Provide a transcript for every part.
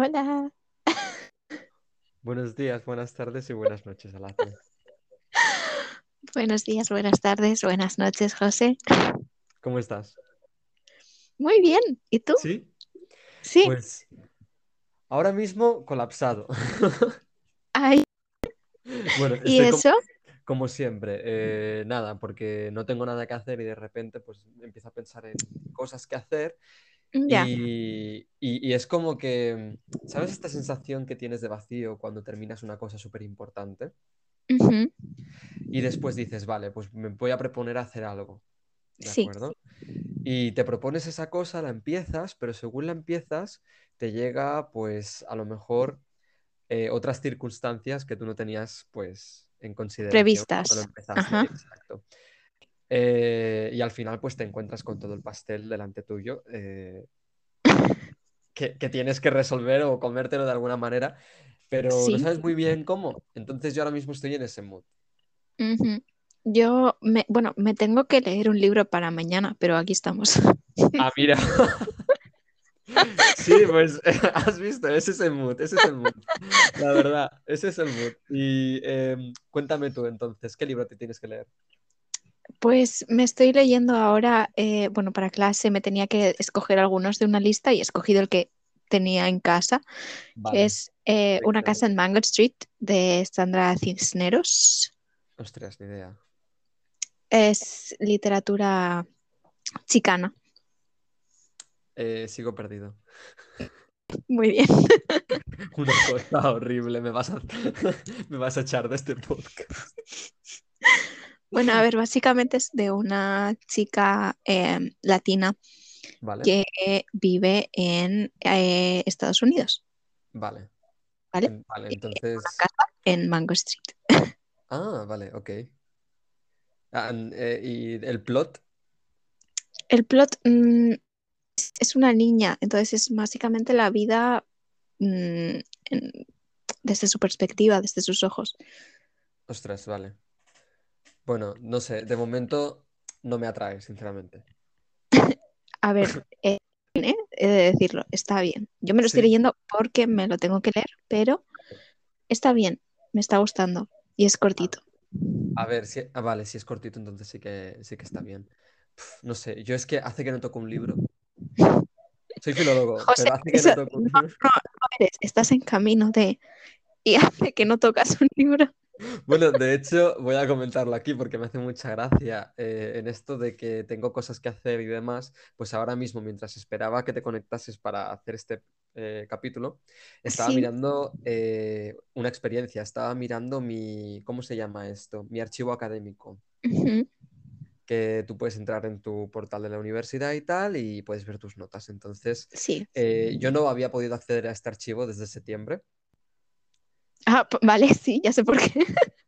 Hola. Buenos días, buenas tardes y buenas noches, Alacia. Buenos días, buenas tardes, buenas noches, José. ¿Cómo estás? Muy bien. ¿Y tú? ¿Sí? Sí. Pues ahora mismo colapsado. Ay, Bueno, ¿y como, eso? como siempre. eh, nada, porque no tengo nada que hacer y de repente pues empiezo a pensar en cosas que hacer Y, y- y es como que, ¿sabes esta sensación que tienes de vacío cuando terminas una cosa súper importante? Y después dices, vale, pues me voy a proponer a hacer algo, ¿de Sí. acuerdo? Y te propones esa cosa, la empiezas, pero según la empiezas, te llega, pues, a lo mejor eh, otras circunstancias que tú no tenías, pues, en consideración cuando Previstas. empezaste. Ajá. Exacto. Eh, y al final, pues, te encuentras con todo el pastel delante tuyo, eh, que, que tienes que resolver o comértelo de alguna manera, pero no sabes muy bien cómo. Entonces yo ahora mismo estoy en ese mood. Yo, me, bueno, me tengo que leer un libro para mañana, pero aquí estamos. Ah, mira. Sí, pues has visto, ese es el mood, ese es el mood. La verdad, ese es el mood. Y em, cuéntame tú entonces, ¿qué libro te tienes que leer? Pues me estoy leyendo ahora, eh, bueno, para clase me tenía que escoger algunos de una lista y he escogido el que tenía en casa, que es eh, Una casa en Mango Street de Sandra Cisneros. Ostras, ni idea. Es literatura chicana. Eh, sigo perdido. Muy bien. Una cosa horrible, me vas a, me vas a echar de este podcast. Bueno, a ver, básicamente es de una chica eh, latina Vale, que vive en eh, Estados Unidos, vale. ¿vale? En- Vale, Y tiene una entonces... casa en Mango Street. Ah, vale, ok. Ah, eh, ¿y el plot? El plot mm, es, una niña, entonces es básicamente la vida mm, en- desde su perspectiva, desde sus ojos. Ostras, vale. Bueno, no sé, de momento no me atrae, sinceramente. A ver, eh, ¿eh? he de decirlo, está bien. Yo me lo estoy leyendo porque me lo tengo que leer, pero está bien, me está gustando y es cortito. A ver, si... ah, vale, si es cortito, entonces sí que, sí que está bien. No sé, yo es que hace que no toco un libro. Soy filólogo, José, pero hace que eso no toco un no, libro. no, no eres, estás en camino de y hace que no tocas un libro. Bueno, de hecho, voy a comentarlo aquí porque me hace mucha gracia eh, en esto de que tengo cosas que hacer y demás. Pues ahora mismo, mientras esperaba que te conectases para hacer este eh, capítulo, estaba Sí, mirando eh, una experiencia, estaba mirando mi, ¿cómo se llama esto? Mi archivo académico. que tú puedes entrar en tu portal de la universidad y tal y puedes ver tus notas. Entonces, sí. yo no había podido acceder a este archivo desde septiembre. Ah, vale, sí, ya sé por qué.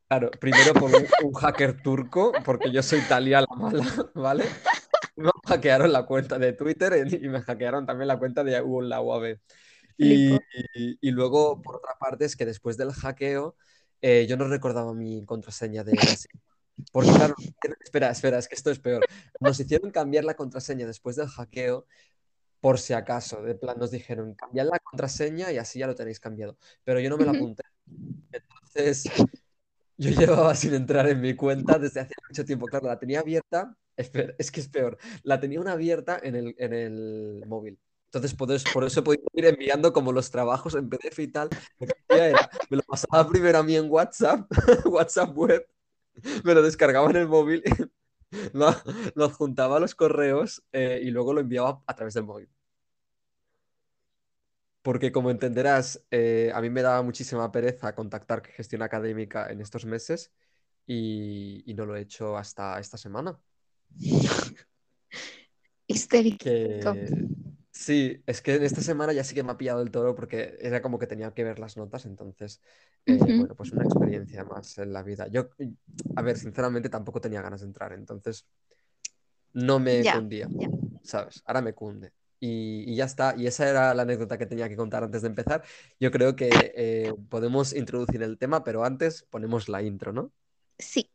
Claro, primero por un, un hacker turco, porque yo soy Talia la mala, ¿vale? Me hackearon la cuenta de Twitter y me hackearon también la cuenta de U- la UAB. Y, y- y luego, por otra parte, es que después del hackeo, eh, yo no recordaba mi contraseña de Porque claro, espera, espera, es que esto es peor. Nos hicieron cambiar la contraseña después del hackeo por si acaso. De plan, nos dijeron, cambiad la contraseña y así ya lo tenéis cambiado. Pero yo no me la apunté. Entonces, yo llevaba sin entrar en mi cuenta desde hace mucho tiempo. Claro, la tenía abierta. Es que es peor. La tenía una abierta en el, en el móvil. Entonces, por eso, por eso podido ir enviando como los trabajos en PDF y tal. Lo que era, me lo pasaba primero a mí en WhatsApp, WhatsApp web, me lo descargaba en el móvil, lo, lo adjuntaba a los correos eh, y luego lo enviaba a través del móvil. Porque como entenderás, eh, a mí me daba muchísima pereza contactar gestión académica en estos meses y, y no lo he hecho hasta esta semana. Histérico. Que sí, es que en esta semana ya sí que me ha pillado el toro porque era como que tenía que ver las notas, entonces, eh, bueno, pues una experiencia más en la vida. Yo, a ver, sinceramente tampoco tenía ganas de entrar, entonces no me Ya, cundía. ¿sabes? Ahora me cunde. Y, y ya está. Y esa era la anécdota que tenía que contar antes de empezar. Yo creo que eh, podemos introducir el tema, pero antes ponemos la intro, ¿no? Sí.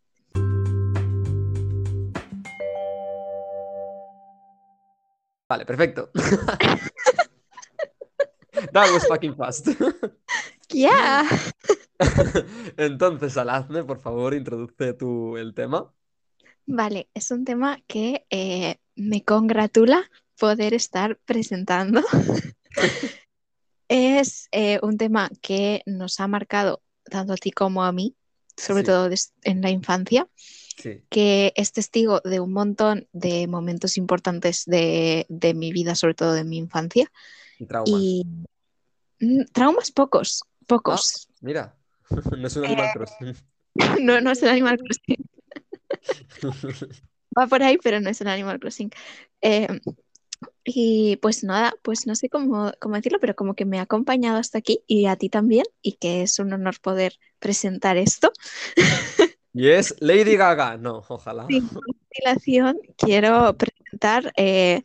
Vale, perfecto. That was fucking fast. Ya. Entonces, Alazne, por favor, introduce tú el tema. Vale, es un tema que eh, me congratula poder estar presentando. es eh, un tema que nos ha marcado tanto a ti como a mí, sobre Sí. todo en la infancia, Sí, que es testigo de un montón de momentos importantes de, de mi vida, sobre todo de mi infancia. y traumas. Y mm, traumas pocos, pocos. Mira, no es un Animal Eh, Crossing. No, no es el Animal Crossing. Va por ahí, pero no es el Animal Crossing. Eh, y pues nada, pues no sé cómo, cómo decirlo, pero como que me ha acompañado hasta aquí y a ti también, y que es un honor poder presentar esto. Y es Lady Gaga. No, ojalá. Sin dilación, quiero presentar eh,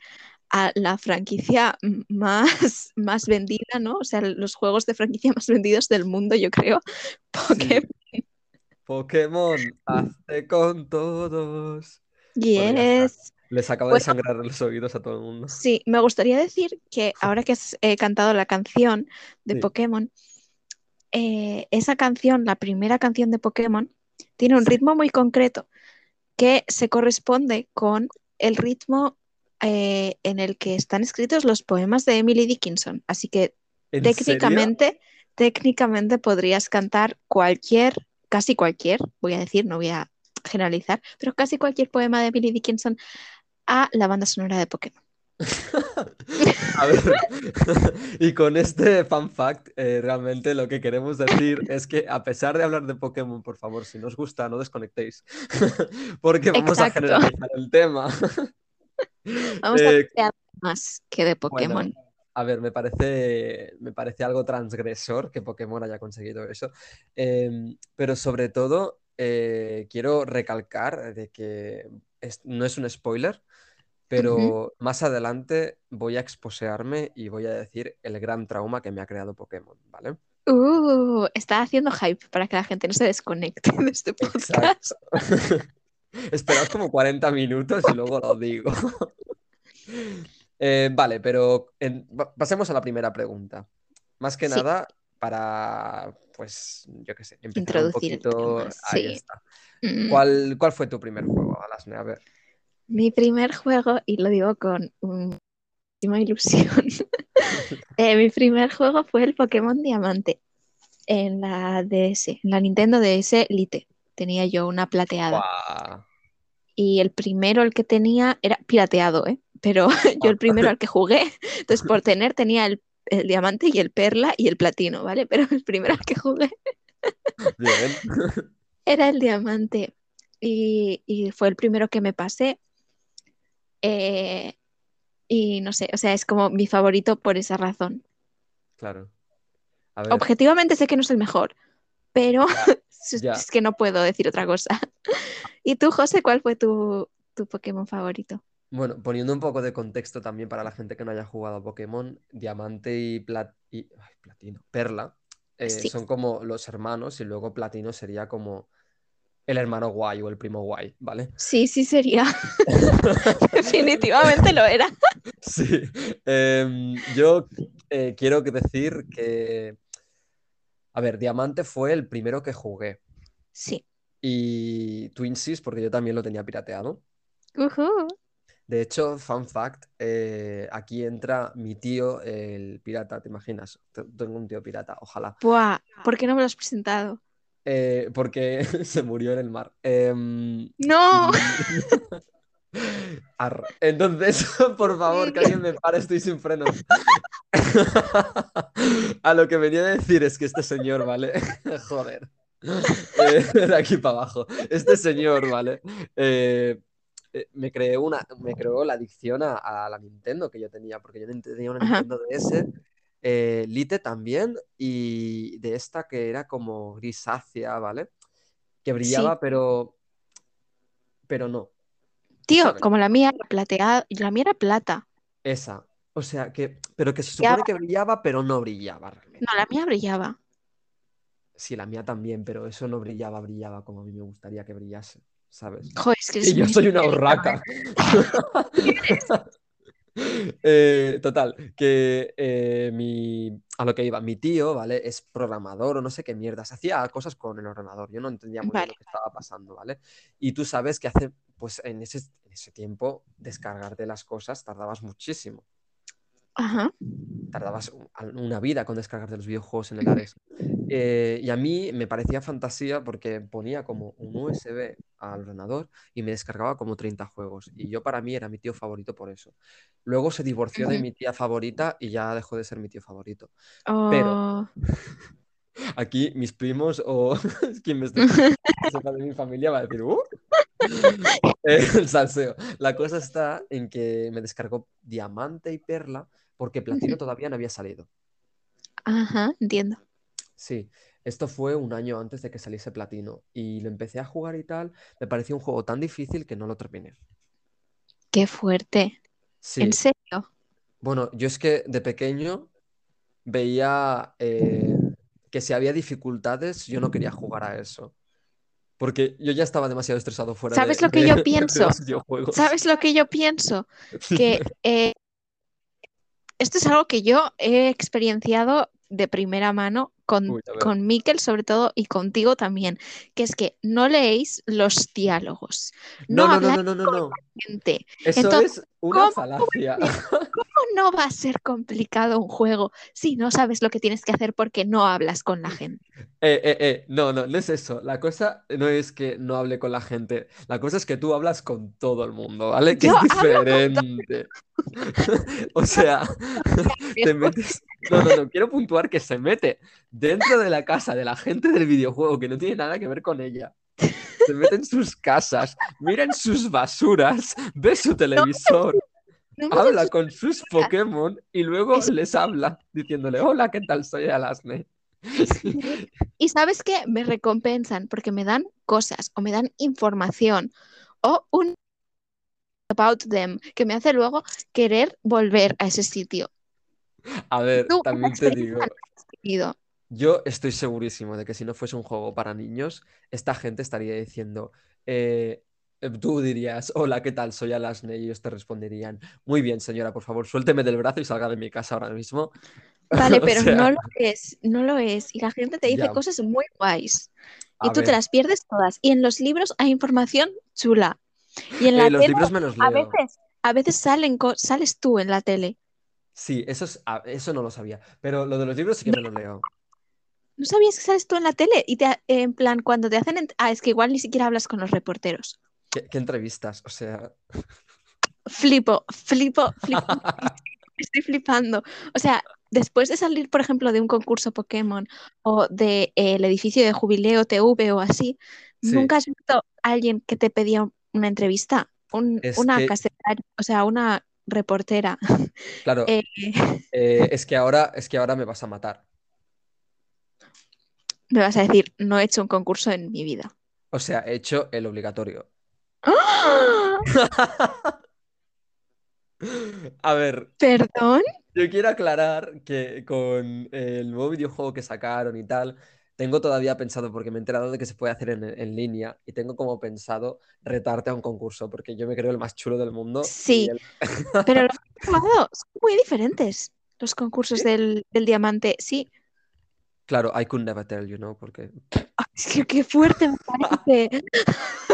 a la franquicia más, más vendida, ¿no? O sea, los juegos de franquicia más vendidos del mundo, yo creo. Pokémon. Pokémon, hazte con todos. Podría Yes. Les acaba de Bueno. sangrar los oídos a todo el mundo. Sí, me gustaría decir que ahora que has eh, cantado la canción de Sí. Pokémon, eh, esa canción, la primera canción de Pokémon, tiene un ritmo muy concreto que se corresponde con el ritmo eh, en el que están escritos los poemas de Emily Dickinson. Así que técnicamente, técnicamente podrías cantar cualquier, casi cualquier, voy a decir, no voy a generalizar, pero casi cualquier poema de Emily Dickinson a la banda sonora de Pokémon. A ver, y con este fun fact, eh, realmente lo que queremos decir es que a pesar de hablar de Pokémon, por favor, si no os gusta, no desconectéis, porque vamos a generalizar el tema. Vamos Eh, a hablar más que de Pokémon. Bueno, a ver, me parece, me parece algo transgresor que Pokémon haya conseguido eso. Em, pero sobre todo, eh, quiero recalcar de que es- no es un spoiler, pero más adelante voy a exposearme y voy a decir el gran trauma que me ha creado Pokémon, ¿vale? Uh, está haciendo hype para que la gente no se desconecte de este podcast. Esperad como 40 minutos y luego lo digo. Eh, vale, pero en- pasemos a la primera pregunta. Más que Sí. nada para, pues, yo qué sé, empezar un Introducir el poquito. tema, Ahí sí. está. Mm. ¿Cuál, cuál fue tu primer juego, Alasne? A ver. Mi primer juego, y lo digo con muchísima ilusión, eh, mi primer juego fue el Pokémon Diamante en la DS, en la Nintendo DS Lite. Tenía yo una plateada. Y el primero, el que tenía, era pirateado, ¿eh? Pero yo el primero al que jugué, entonces por tener tenía el, el diamante y el perla y el platino, ¿vale? Pero el primero al que jugué Bien. era el diamante y, y fue el primero que me pasé. Eh, y no sé, o sea, es como mi favorito por esa razón. Claro. A ver, Objetivamente sé que no es el mejor, pero es, ya. es que no puedo decir otra cosa. ¿Y tú, José, cuál fue tu, tu Pokémon favorito? Bueno, poniendo un poco de contexto también para la gente que no haya jugado a Pokémon, Diamante y, Plat y ay, Platino, Perla, eh, Sí. son como los hermanos y luego Platino sería como el hermano guay o el primo guay, ¿vale? Sí, sí sería. Definitivamente lo era. Sí. Em, yo eh, quiero decir que, a ver, Diamante fue el primero que jugué Sí. y Twinsies porque yo también lo tenía pirateado. Ujú. De hecho, fun fact, eh, aquí entra mi tío, el pirata, ¿te imaginas? Tengo un tío pirata, ojalá. Buah, ¿por qué no me lo has presentado? Eh, porque se murió en el mar. Em, ¡No! Entonces, por favor, que alguien me pare, estoy sin frenos. A lo que venía a decir es que este señor, ¿vale? Joder. Eh, de aquí para abajo. Este señor, ¿vale? Eh, eh, me creó una, me creó la adicción a, a la Nintendo que yo tenía, porque yo tenía una. Nintendo DS, eh, Lite también, y de esta que era como grisácea, ¿vale? Que brillaba, pero, pero no. Tío, ¿sabes? como la mía era plateada, la mía era plata. Esa. O sea, que, pero que se Brillaba. supone que brillaba, pero no brillaba realmente. No, la mía brillaba. Sí, la mía también, pero eso no brillaba, brillaba como a mí me gustaría que brillase, ¿sabes? Joder, es que Y yo soy una urraca. Eh, total, que eh, mi, a lo que iba, mi tío, ¿vale? Es programador o no sé qué mierdas. Hacía cosas con el ordenador. Yo no entendía muy bien lo que estaba pasando, ¿vale? Y tú sabes que hace, pues en ese, en ese tiempo, descargarte las cosas tardabas muchísimo. Ajá. Tardabas un- una vida con descargarte los videojuegos en el Ares. Eh, y a mí me parecía fantasía porque ponía como un USB al ordenador y me descargaba como 30 juegos. Y yo para mí era mi tío favorito por eso. Luego se divorció de mi tía favorita y ya dejó de ser mi tío favorito. Pero Oh, aquí mis primos o quien me esté de mi familia va a decir, "Uh". El salseo. La cosa está en que me descargó Diamante y Perla porque Platino todavía no había salido. Ajá, entiendo. Sí, esto fue un año antes de que saliese Platino y lo empecé a jugar y tal. Me pareció un juego tan difícil que no lo terminé. Qué fuerte. ¿En Sí, serio? bueno, yo es que de pequeño veía eh, que si había dificultades, yo no quería jugar a eso. Porque yo ya estaba demasiado estresado fuera de, ¿Sabes lo que de- yo de pienso? ¿Sabes lo que yo pienso? Que eh, esto es algo que yo he experienciado de primera mano con, Uy, con Miquel sobre todo y contigo también, que es que no leéis los diálogos, No, no no, no, no, no, no, gente. Eso Entonces, es una ¿cómo falacia. ¿Cómo no va a ser complicado un juego si no sabes lo que tienes que hacer porque no hablas con la gente? Eh, eh, eh, no, no, no es eso. La cosa no es que no hable con la gente. La cosa es que tú hablas con todo el mundo, ¿vale? Que Yo es diferente. O sea, te metes. No, no, no. Quiero puntuar que se mete dentro de la casa de la gente del videojuego que no tiene nada que ver con ella. Se mete en sus casas, mira en sus basuras, ve su televisor, No habla con sus Pokémon y luego Es- les habla diciéndole, hola, ¿qué tal? Soy Alasne. Y sabes qué? Me recompensan porque me dan cosas o me dan información o un about them que me hace luego querer volver a ese sitio. A ver, Tú, también te digo, no yo estoy segurísimo de que si no fuese un juego para niños, esta gente estaría diciendo, eh, tú dirías, hola, ¿qué tal? Soy Alasne y ellos te responderían, muy bien, señora, por favor, suélteme del brazo y salga de mi casa ahora mismo. Vale, pero sea, no lo es, no lo es. Y la gente te dice Ya. cosas muy guays. Y a tú te las pierdes todas. Y en los libros hay información chula. Y en la eh, los tele, libros me los a leo. veces, a veces salen sales tú en la tele. Sí, eso, es, eso no lo sabía, pero lo de los libros sí que me los leo. ¿No sabías que sales tú en la tele? Y te, en plan, cuando te hacen... Ah, es que igual ni siquiera hablas con los reporteros. ¿Qué, qué entrevistas? O sea, Flipo, flipo, flipo. Estoy flipando. O sea, después de salir, por ejemplo, de un concurso Pokémon o del edificio de Jubileo TV o así, sí, ¿nunca has visto a alguien que te pedía una entrevista? Un- una que, casetaria, o sea, una reportera. claro, Eh, eh, es que ahora, es que ahora me vas a matar. me vas a decir, no he hecho un concurso en mi vida. O sea, he hecho el obligatorio. ¡Ah! A ver, ¿Perdón? yo quiero aclarar que con el nuevo videojuego que sacaron y tal, tengo todavía pensado, porque me he enterado de que se puede hacer en, en línea, y tengo como pensado retarte a un concurso, porque yo me creo el más chulo del mundo. Sí, el... pero los son muy diferentes los concursos ¿Sí? del, del diamante. Sí, Claro, I could never tell you, ¿no? Porque... Ay, que qué fuerte me parece.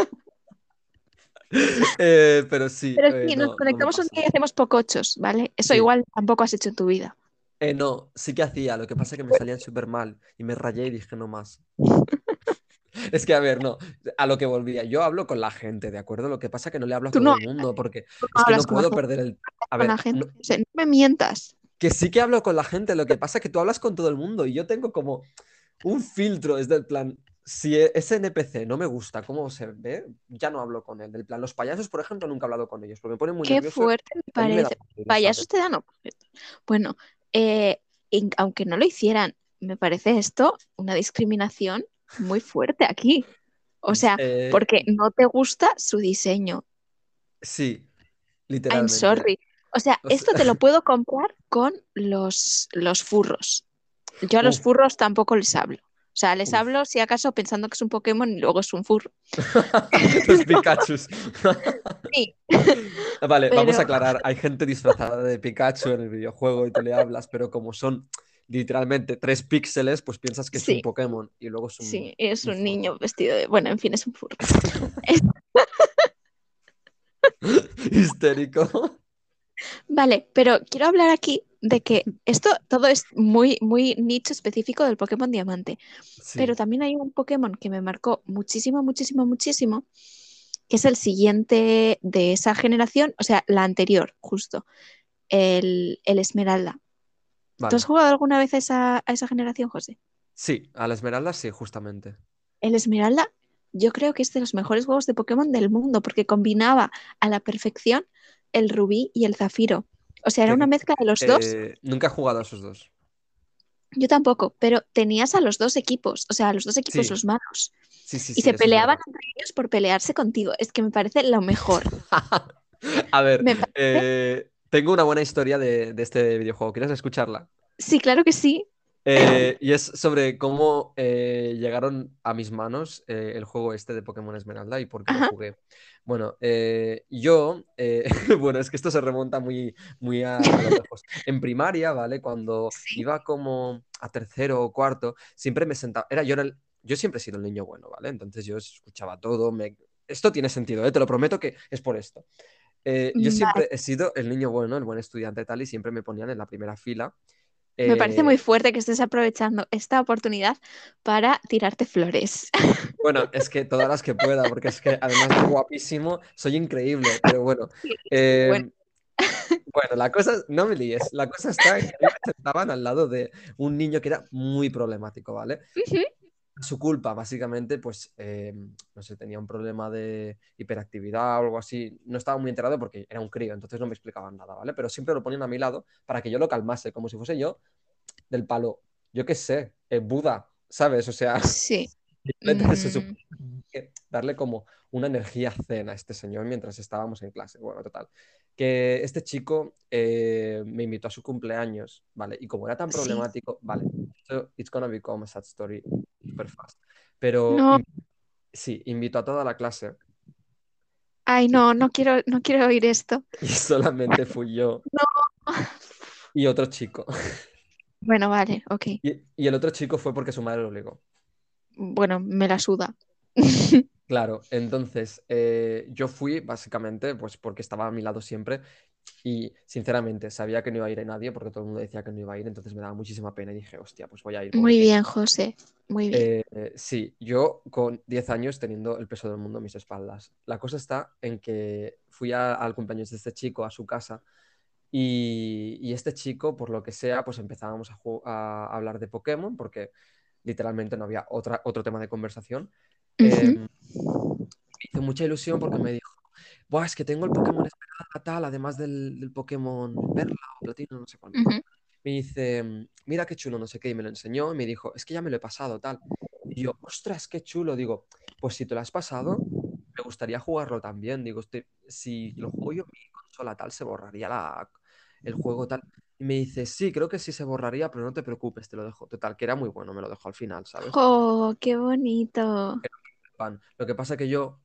Eh, pero sí, Pero eh, sí, no, nos no conectamos un día y hacemos pocochos, ¿vale? Eso Sí. igual tampoco has hecho en tu vida. Eh, no, sí que hacía, lo que pasa es que me salían súper mal y me rayé y dije no más. Es que, a ver, no, a lo que volvía, yo hablo con la gente, ¿de acuerdo? Lo que pasa es que no le hablo a todo no el mundo porque es que no puedo perder el... A con la ver, gente. no- O sea, no me mientas. que sí que hablo con la gente, lo que pasa es que tú hablas con todo el mundo y yo tengo como un filtro, es del plan, si e- ese NPC no me gusta cómo se ve, ya no hablo con él. Del plan, los payasos, por ejemplo, nunca he hablado con ellos porque me ponen muy Qué nervioso fuerte me parece. Payasos te dan. Bueno, eh, aunque no lo hicieran, me parece esto una discriminación muy fuerte aquí. O sea, Eh, porque no te gusta su diseño. sí, I'm literalmente. sorry. O sea, O sea- esto te lo puedo comprar con los, los furros. Yo a los furros tampoco les hablo. O sea, les hablo si acaso pensando que es un Pokémon y luego es un furro. Los Pikachus. Sí. Vale, vamos a aclarar. Hay gente disfrazada de Pikachu en el videojuego y tú le hablas, pero como son literalmente tres píxeles, pues piensas que es Sí. un Pokémon y luego es un. Sí, es un un niño vestido de... Bueno, en fin, es un furro. Histérico. Vale, pero quiero hablar aquí de que esto todo es muy, muy nicho específico del Pokémon Diamante. Sí. Pero también hay un Pokémon que me marcó muchísimo, muchísimo, muchísimo, que es el siguiente de esa generación, o sea, la anterior, justo, el, el Esmeralda. Vale. ¿Tú has jugado alguna vez a esa, a esa generación, José? Sí, a la Esmeralda sí, justamente. El Esmeralda, yo creo que es de los mejores juegos de Pokémon del mundo, porque combinaba a la perfección el rubí y el zafiro. O sea, era una mezcla de los dos. Eh, nunca he jugado a esos dos. Yo tampoco, pero tenías a los dos equipos, o sea, a los dos equipos Sí. los malos. Sí, sí, Y se peleaban entre ellos por pelearse contigo. Es que me parece lo mejor. A ver, parece- eh, tengo una buena historia de, de este videojuego. ¿Quieres escucharla? Sí, claro que sí. Eh, y es sobre cómo eh, llegaron a mis manos eh, el juego este de Pokémon Esmeralda y por qué Ajá. lo jugué. Bueno, eh, yo, eh, bueno, es que esto se remonta muy, muy a, a lo lejos. En primaria, ¿vale? Cuando Sí. iba como a tercero o cuarto, siempre me sentaba, era yo, era el- yo siempre he sido el niño bueno, ¿vale? Entonces yo escuchaba todo, me... esto tiene sentido, ¿eh? Te lo prometo que es por esto. Yo siempre he sido el niño bueno, el buen estudiante tal, y siempre me ponían en la primera fila. Me parece Eh, muy fuerte que estés aprovechando esta oportunidad para tirarte flores. Bueno, es que todas las que pueda, porque es que además de guapísimo, soy increíble, pero bueno. eh, Bueno. bueno, la cosa, no me líes, la cosa está en que sentaban al lado de un niño que era muy problemático, ¿vale? Su culpa, básicamente, pues, eh, no sé, tenía un problema de hiperactividad o algo así. No estaba muy enterado porque era un crío, entonces no me explicaban nada, ¿vale? Pero siempre lo ponían a mi lado para que yo lo calmase, como si fuese yo del palo, yo qué sé, eh, Buda, ¿sabes? O sea, Sí. Mm, darle como una energía zen a este señor mientras estábamos en clase. Bueno, total. Que este chico eh, me invitó a su cumpleaños, ¿vale? Y como era tan Sí. problemático, vale, esto it's gonna become a sad story fast. Pero No. sí, invitó a toda la clase Ay, no, no quiero, no quiero oír esto. y solamente fui yo y otro chico. Bueno, vale, ok. Y, y el otro chico fue porque su madre lo obligó. Bueno, me la suda. Claro, entonces eh, yo fui básicamente pues porque estaba a mi lado siempre y sinceramente sabía que no iba a ir a nadie porque todo el mundo decía que no iba a ir, entonces me daba muchísima pena y dije, hostia, pues voy a ir. Muy pobrecito". bien, José. Muy bien. Eh, eh, sí, yo con 10 años teniendo el peso del mundo a mis espaldas. La cosa está en que fui a- al cumpleaños de este chico a su casa y, y este chico, por lo que sea, pues empezábamos a, hablar de Pokémon porque literalmente no había otra, otro tema de conversación. Eh, me hizo mucha ilusión porque me dijo, Buah, es que tengo el Pokémon tal, además del, del Pokémon Perla o Platino, no sé cuál. Ujú. Me dice, mira qué chulo, no sé qué, y me lo enseñó y me dijo, es que ya me lo he pasado tal. Y yo, ostras, qué chulo. Digo, pues si te lo has pasado, me gustaría jugarlo también. Digo, "Este- si lo juego yo en mi consola tal, se borraría la, el juego tal. Y me dice, sí, creo que sí se borraría, pero no te preocupes, te lo dejo. Total, que era muy bueno, me lo dejó al final, ¿sabes? ¡Oh, qué bonito! Lo que pasa que yo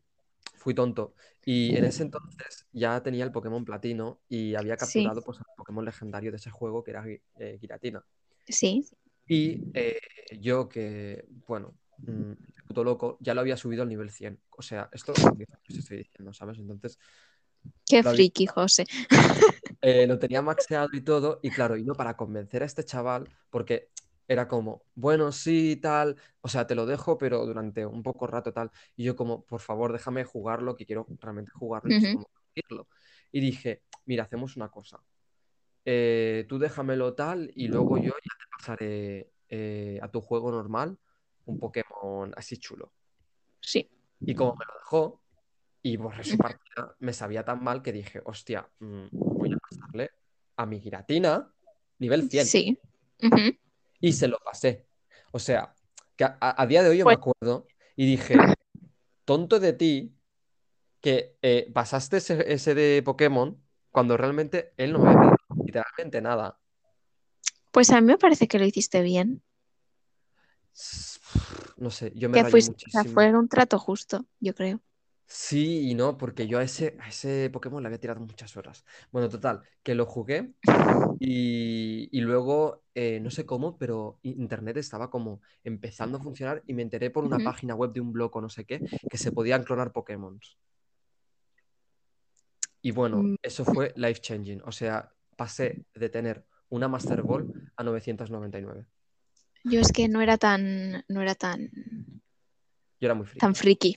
fui tonto y en ese entonces ya tenía el Pokémon Platino y había Sí. capturado pues, el Pokémon legendario de ese juego que era eh, Giratina. Sí. Y eh, yo que, bueno, mm, puto loco, ya lo había subido al nivel 100. O sea, esto es lo que estoy diciendo, ¿sabes? Entonces Qué había- friki, José. eh, lo tenía maxeado y todo, y claro, y no para convencer a este chaval, porque era como, bueno, sí, tal, o sea, te lo dejo, pero durante un poco rato tal. Y yo como, por favor, déjame jugarlo, que quiero realmente jugarlo y no sé Ujú. cómo conseguirlo". Y dije, mira, hacemos una cosa. Eh, tú déjamelo tal y luego yo ya te pasaré eh, a tu juego normal un Pokémon así chulo. Sí. Y como me lo dejó y borré su partida, me sabía tan mal que dije, hostia, mm, voy a pasarle a mi Giratina nivel 100. Sí. Ujú. Y se lo pasé. O sea, que a, día de hoy yo Pues- me acuerdo y dije, tonto de ti que eh, pasaste ese, ese de Pokémon cuando realmente él no me había pedido literalmente nada. Pues a mí me parece que lo hiciste bien. No sé, yo me Que rayé fuiste, o sea, fue un trato justo, yo creo. Sí y no, porque yo a ese, a ese Pokémon le había tirado muchas horas. Bueno, total, que lo jugué y, y luego, eh, no sé cómo, pero internet estaba como empezando a funcionar y me enteré por una página web de un blog o no sé qué, que se podían clonar Pokémon. Y bueno, Mm. eso fue life changing. O sea, pasé de tener una Master Ball a 999. Yo es que no era tan, no era tan, Yo era muy friki. tan friki.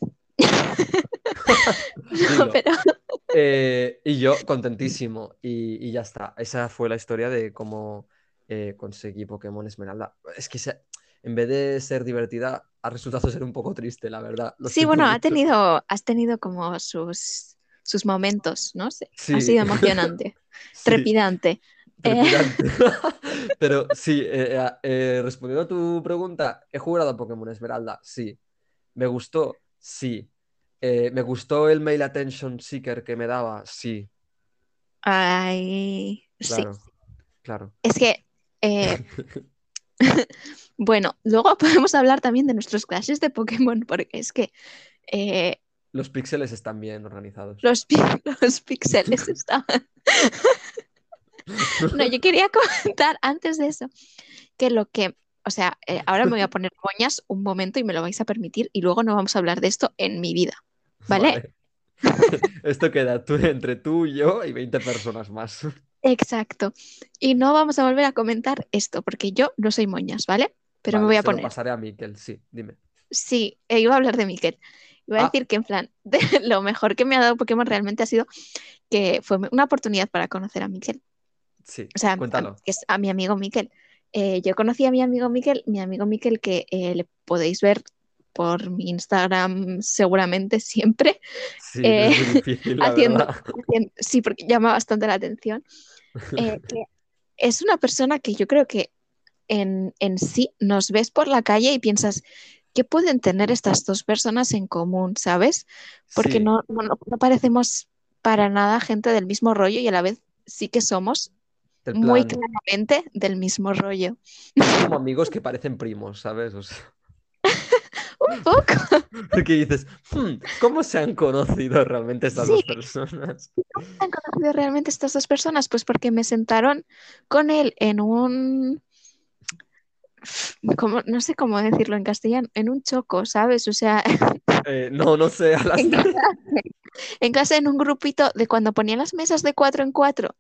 Dilo. No, pero Eh, y yo contentísimo. Y, y ya está. Esa fue la historia de cómo eh, conseguí Pokémon Esmeralda. Es que se- en vez de ser divertida, ha resultado ser un poco triste, la verdad. Lo sí, bueno, ha tenido, has tenido como sus, sus momentos, ¿no? sé, Ha Sí. sido emocionante, Sí, trepidante. trepidante. Pero sí, eh, eh, eh, respondiendo a tu pregunta, ¿he jugado a Pokémon Esmeralda? Sí. ¿Me gustó? Sí. Eh, ¿me gustó el Mail Attention Seeker que me daba? Sí, Ay, sí. claro, claro. Es que, eh, bueno, luego podemos hablar también de nuestros clases de Pokémon, porque es que eh, Los píxeles están bien organizados. los, los píxeles estaban. No, yo quería comentar antes de eso que lo que, o sea, eh, ahora me voy a poner moñas un momento y me lo vais a permitir y luego no vamos a hablar de esto en mi vida. ¿Vale? Esto queda tú- entre tú, yo y 20 personas más. Exacto. Y no vamos a volver a comentar esto porque yo no soy moñas, ¿vale? Pero me voy a se lo poner. pasaré a Miquel, sí, dime. Sí, eh, iba a hablar de Miquel. Iba a Ah. decir que en plan, de lo mejor que me ha dado Pokémon realmente ha sido que fue una oportunidad para conocer a Miquel. Sí, O sea, a- cuéntalo. que es a mi amigo Miquel. Eh, yo conocí a mi amigo Miquel, mi amigo Miquel que eh, le podéis ver por mi Instagram seguramente siempre. Sí, eh, es difícil, haciendo- Sí, porque llama bastante la atención. Eh, es una persona que yo creo que en, en sí nos ves por la calle y piensas, ¿qué pueden tener estas dos personas en común? ¿Sabes? Porque Sí, no, no, parecemos para nada gente del mismo rollo y a la vez sí que somos muy claramente del mismo rollo. son como amigos que parecen primos, ¿sabes? O sea, Un poco. porque dices, "Hmm, ¿cómo se han conocido realmente estas Sí. dos personas? han conocido realmente estas dos personas? Pues porque me sentaron con él en un, como, no sé cómo decirlo en castellano, en un choco, ¿sabes? O sea, Eh, no, no sé, a las en clase, en clase en un grupito de cuando ponían las mesas de cuatro en cuatro,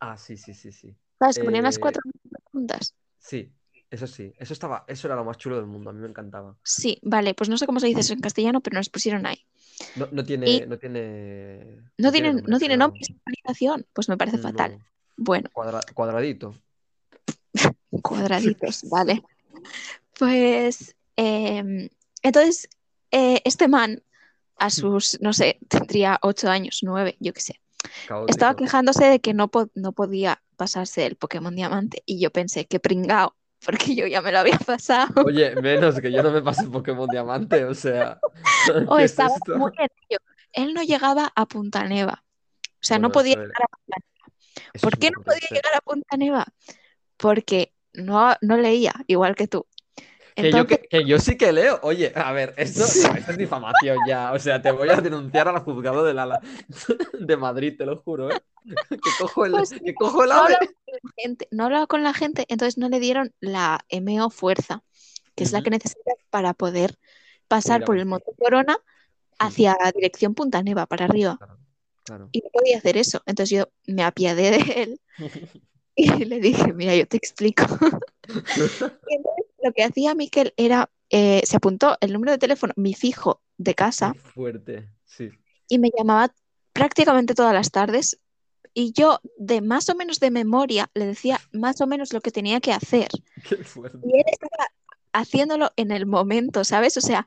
Ah, sí, sí, sí, sí. ¿sabes? Que ponían las Eh, cuatro juntas. Sí, eso sí, eso estaba, eso era lo más chulo del mundo, a mí me encantaba. Sí, vale, pues no sé cómo se dice eso en castellano, pero nos pusieron ahí. No, no tiene, Y- no tiene, No nombre, no tiene nombre organización, pues me parece fatal. No, Bueno, cuadra- cuadradito. cuadraditos, vale. Pues em, entonces, eh, este man, a sus, no sé, tendría ocho años, nueve, yo qué sé, estaba quejándose de que no, po- no podía pasarse el Pokémon Diamante y yo pensé, que pringao, porque yo ya me lo había pasado. Oye, menos que yo no me pase Pokémon Diamante, o sea, O ¿qué es estaba muy en ello. Él no llegaba a Punta Neva. O sea, no podía llegar a Punta eso es ¿Por qué no podía llegar a Punta Neva? Porque no, no leía, igual que tú. Que yo, que, que yo sí que leo. Oye, a ver, esto, esto es difamación ya. O sea, te voy a denunciar al juzgado de, la, de Madrid, te lo juro, ¿eh? Que cojo el, Pues, que cojo el no ave. hablaba con la gente, no hablaba con la gente, entonces no le dieron la MO fuerza, que es la que necesitas para poder pasar por el Monte. Corona hacia dirección Punta Neva, para arriba. Claro, claro. Y no podía hacer eso. Entonces yo me apiadé de él y le dije, mira, yo te explico. Entonces lo que hacía Miquel era, eh, se apuntó el número de teléfono, mi fijo de casa, fuerte, sí. y me llamaba prácticamente todas las tardes. Y yo, de más o menos de memoria, le decía más o menos lo que tenía que hacer. Qué fuerte. Y él estaba haciéndolo en el momento, ¿sabes? O sea,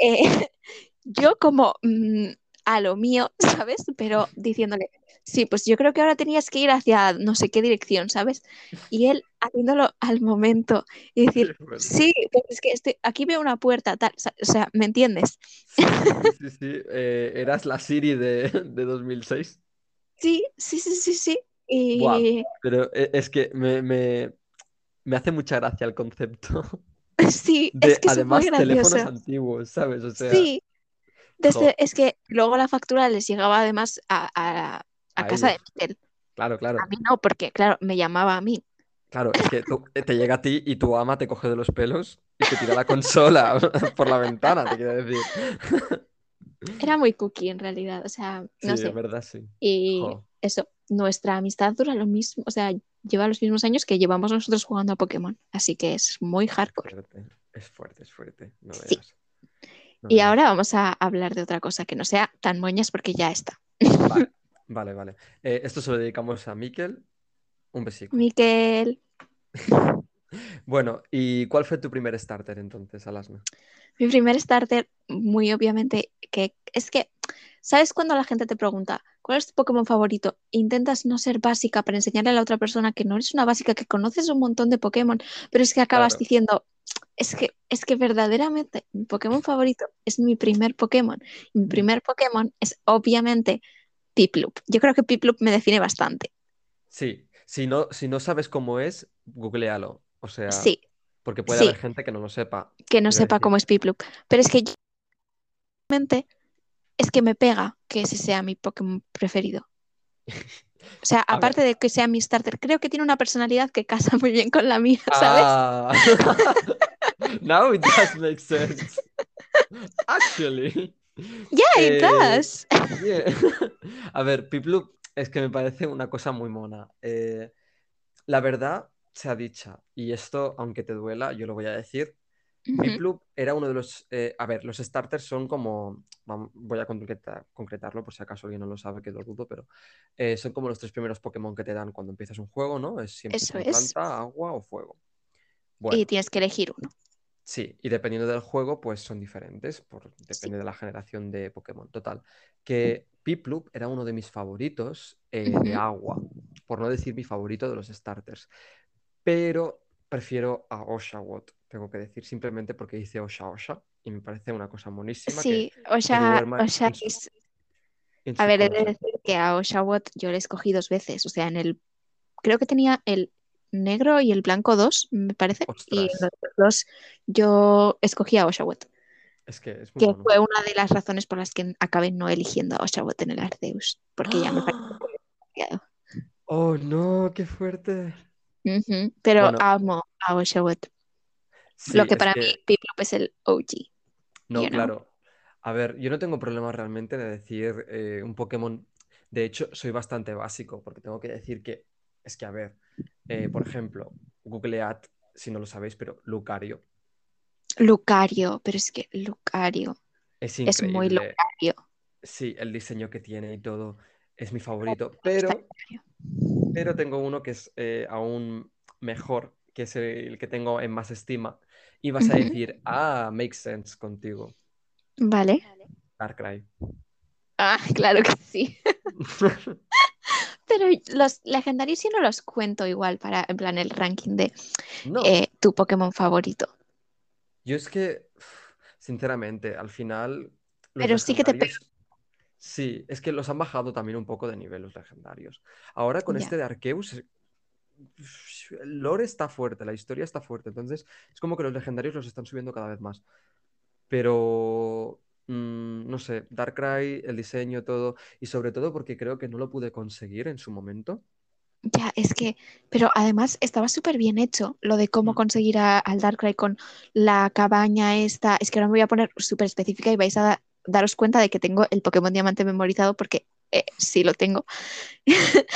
eh, yo como mm, a lo mío, ¿sabes? Pero diciéndole, sí, pues yo creo que ahora tenías que ir hacia no sé qué dirección, ¿sabes? Y él haciéndolo al momento y decir, sí, pues es que estoy, aquí veo una puerta, tal, o sea, ¿me entiendes? Sí, sí, sí, sí. Eh, eras la Siri de, de 2006. Sí, sí, sí, sí, sí. Buah. Pero eh, es que me, me, me hace mucha gracia el concepto. Sí, De, es que es además, muy teléfonos antiguos, ¿sabes? O sea, Sí, desde, es que luego la factura les llegaba además a, a- a a casa de. Miquel. Claro, A claro. mí no, porque claro, me llamaba a mí. Claro, es que tú- eh, te llega a ti y tu ama te coge de los pelos y te tira la consola por la ventana, te quiero decir. Era muy cookie en realidad, o sea, Sí, no en sé. verdad sí. Y Jo, eso, nuestra amistad dura lo mismo, o sea, lleva los mismos años que llevamos nosotros jugando a Pokémon. Así que es muy hardcore. fuerte. Es fuerte, es fuerte. No Sí. veas. No Y veas. ahora vamos a hablar de otra cosa que no sea tan moñas porque ya está. Vale, vale, vale. Eh, esto se lo dedicamos a Miquel. Un besico. Miquel, Bueno, ¿y cuál fue tu primer starter entonces, Alasna? mi primer starter, muy obviamente, que es que, ¿sabes cuando la gente te pregunta cuál es tu Pokémon favorito? Intentas no ser básica para enseñarle a la otra persona que no eres una básica, que conoces un montón de Pokémon, pero es que acabas Claro. diciendo, es que, es que verdaderamente mi Pokémon favorito es mi primer Pokémon. Y mi primer Pokémon es obviamente Piplup. Yo creo que Piplup me define bastante. Sí, si no, si no sabes cómo es, googlealo. O sea, Sí, porque puede sí. haber gente que no lo sepa. que no sepa decir, cómo es Piplup. Pero es que yo, realmente, es que me pega que ese sea mi Pokémon preferido. O sea, aparte de que sea mi starter, creo que tiene una personalidad que casa muy bien con la mía, ¿sabes? Ah. Now it does make sense. Actually. Yeah, it Eh, does. yeah. A ver, Piplup es que me parece una cosa muy mona. Eh, la verdad sea dicha, y esto, aunque te duela, yo lo voy a decir. Piplup era uno de los. eh, a ver, los starters son como. Voy a concreta- concretarlo por si acaso alguien no lo sabe, que lo dudo, pero eh, son como los tres primeros Pokémon que te dan cuando empiezas un juego, ¿no? Es siempre Eso es. planta, agua o fuego. Y tienes que elegir uno. sí, y dependiendo del juego, pues son diferentes, por, depende de la generación de Pokémon. Total, que Piplup era uno de mis favoritos eh, de agua, por no decir mi favorito de los starters, pero prefiero a Oshawott, tengo que decir, simplemente porque dice Osha Osha y me parece una cosa monísima Sí, que Osha, Osha su, es- A ver, he de decir que a Oshawott yo le escogí dos veces. O sea, en el. Creo que tenía el negro y el blanco dos, me parece. Y en Ostras, los otros dos yo escogí a Oshawott. es que es muy que fue una de las razones por las que acabé no eligiendo a Oshawott en el Arceus, porque ya me pareció ¡Ah! demasiado. Oh, no, qué fuerte. Pero Bueno, amo a sí, Lo que para mí Piplup es el OG, No, you know. claro. A ver, yo no tengo problema realmente de decir eh, un Pokémon. De hecho, soy bastante básico porque tengo que decir que es que, a ver, eh, por ejemplo, googlead, si no lo sabéis, pero Lucario Lucario, pero es que Lucario es es muy. Lucario. Sí, el diseño que tiene y todo es mi favorito, pero. Pero tengo uno que es eh, aún mejor, que es el que tengo en más estima. Y vas a decir, ah, makes sense contigo, Vale. Darkrai. Ah, claro que sí. Pero los legendarios sí no los cuento igual para, en plan, el ranking de No. eh, tu Pokémon favorito. Yo es que, sinceramente, al final, Pero sí que te pega. Sí, es que los han bajado también un poco de nivel los legendarios. Ahora con este de Arceus, eh, el lore está fuerte, la historia está fuerte, entonces es como que los legendarios los están subiendo cada vez más. Pero, mm, no sé, Darkrai, el diseño, todo, y sobre todo porque creo que no lo pude conseguir en su momento. Ya, es que, pero además estaba súper bien hecho lo de cómo Mm. conseguir a- al Darkrai con la cabaña esta. Es que ahora me voy a poner súper específica y vais a daros cuenta de que tengo el Pokémon Diamante memorizado porque eh, sí lo tengo.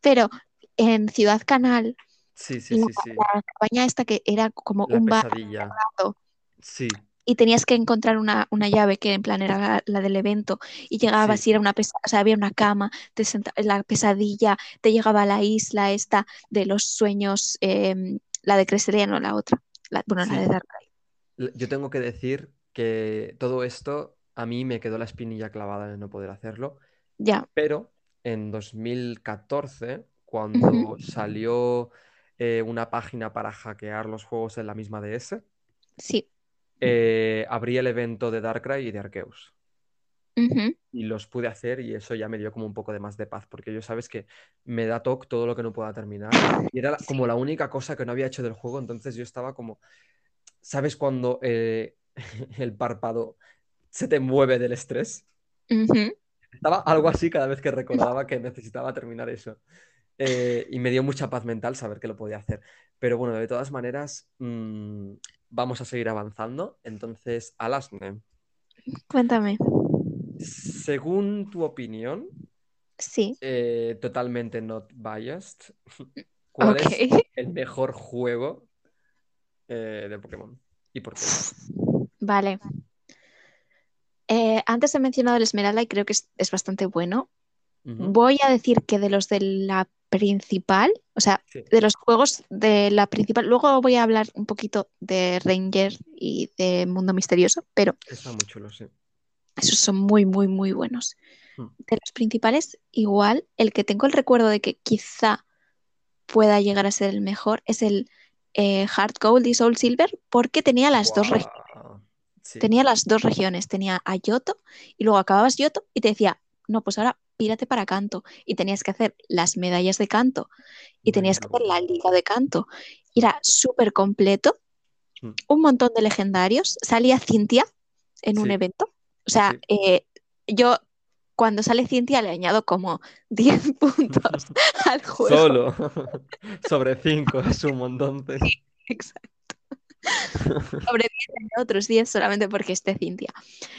Pero en Ciudad Canal, Sí, sí, la, sí, sí. la cabaña esta que era como La un bar pesadilla. cerrado Sí, y tenías que encontrar una, una llave que en plan era la, la del evento y llegabas y era una pesa- o sea, había una cama, te senta- la pesadilla, te llegaba a la isla esta de los sueños, em, la de Cresselia, no la otra, bueno, la de. L- Yo tengo que decir que todo esto a mí me quedó la espinilla clavada de no poder hacerlo, Ya, pero en 2014, ujú, cuando salió eh, una página para hackear los juegos en la misma DS, sí, eh, abrí el evento de Darkrai y de Arceus. Y los pude hacer y eso ya me dio como un poco de más de paz, porque yo sabes que me da toque todo lo que no pueda terminar. Y era sí, como la única cosa que no había hecho del juego, entonces yo estaba como, ¿sabes cuando eh, el párpado se te mueve del estrés? Estaba algo así cada vez que recordaba que necesitaba terminar eso. Eh, y me dio mucha paz mental saber que lo podía hacer. Pero bueno, de todas maneras, mm, vamos a seguir avanzando. Entonces, Alasne, Cuéntame. según tu opinión, Sí. eh, totalmente not biased, ¿cuál es el mejor juego eh, de Pokémon? ¿Y por qué? Vale. Eh, antes he mencionado el Esmeralda y creo que es, es bastante bueno. Voy a decir que de los de la principal, o sea, Sí. de los juegos de la principal, luego voy a hablar un poquito de Ranger y de Mundo Misterioso, pero Está muy chulo, sí. esos son muy, muy, muy buenos. Hmm. De los principales, igual, el que tengo el recuerdo de que quizá pueda llegar a ser el mejor es el eh, Heart Gold y Soul Silver, porque tenía las dos regiones. Sí. Tenía las dos regiones, tenía a Yoto y luego acababas Yoto y te decía, no, pues ahora pírate para canto. Y tenías que hacer las medallas de canto y tenías que hacer la liga de canto. Era súper completo, Mm. un montón de legendarios. Salía Cintia en un evento. O sea, Sí. eh, yo cuando sale Cintia le añado como 10 puntos al juego. Solo. Sobre 5 es un montón. Exacto. Sobre 10 le añado otros 10 solamente porque esté Cintia.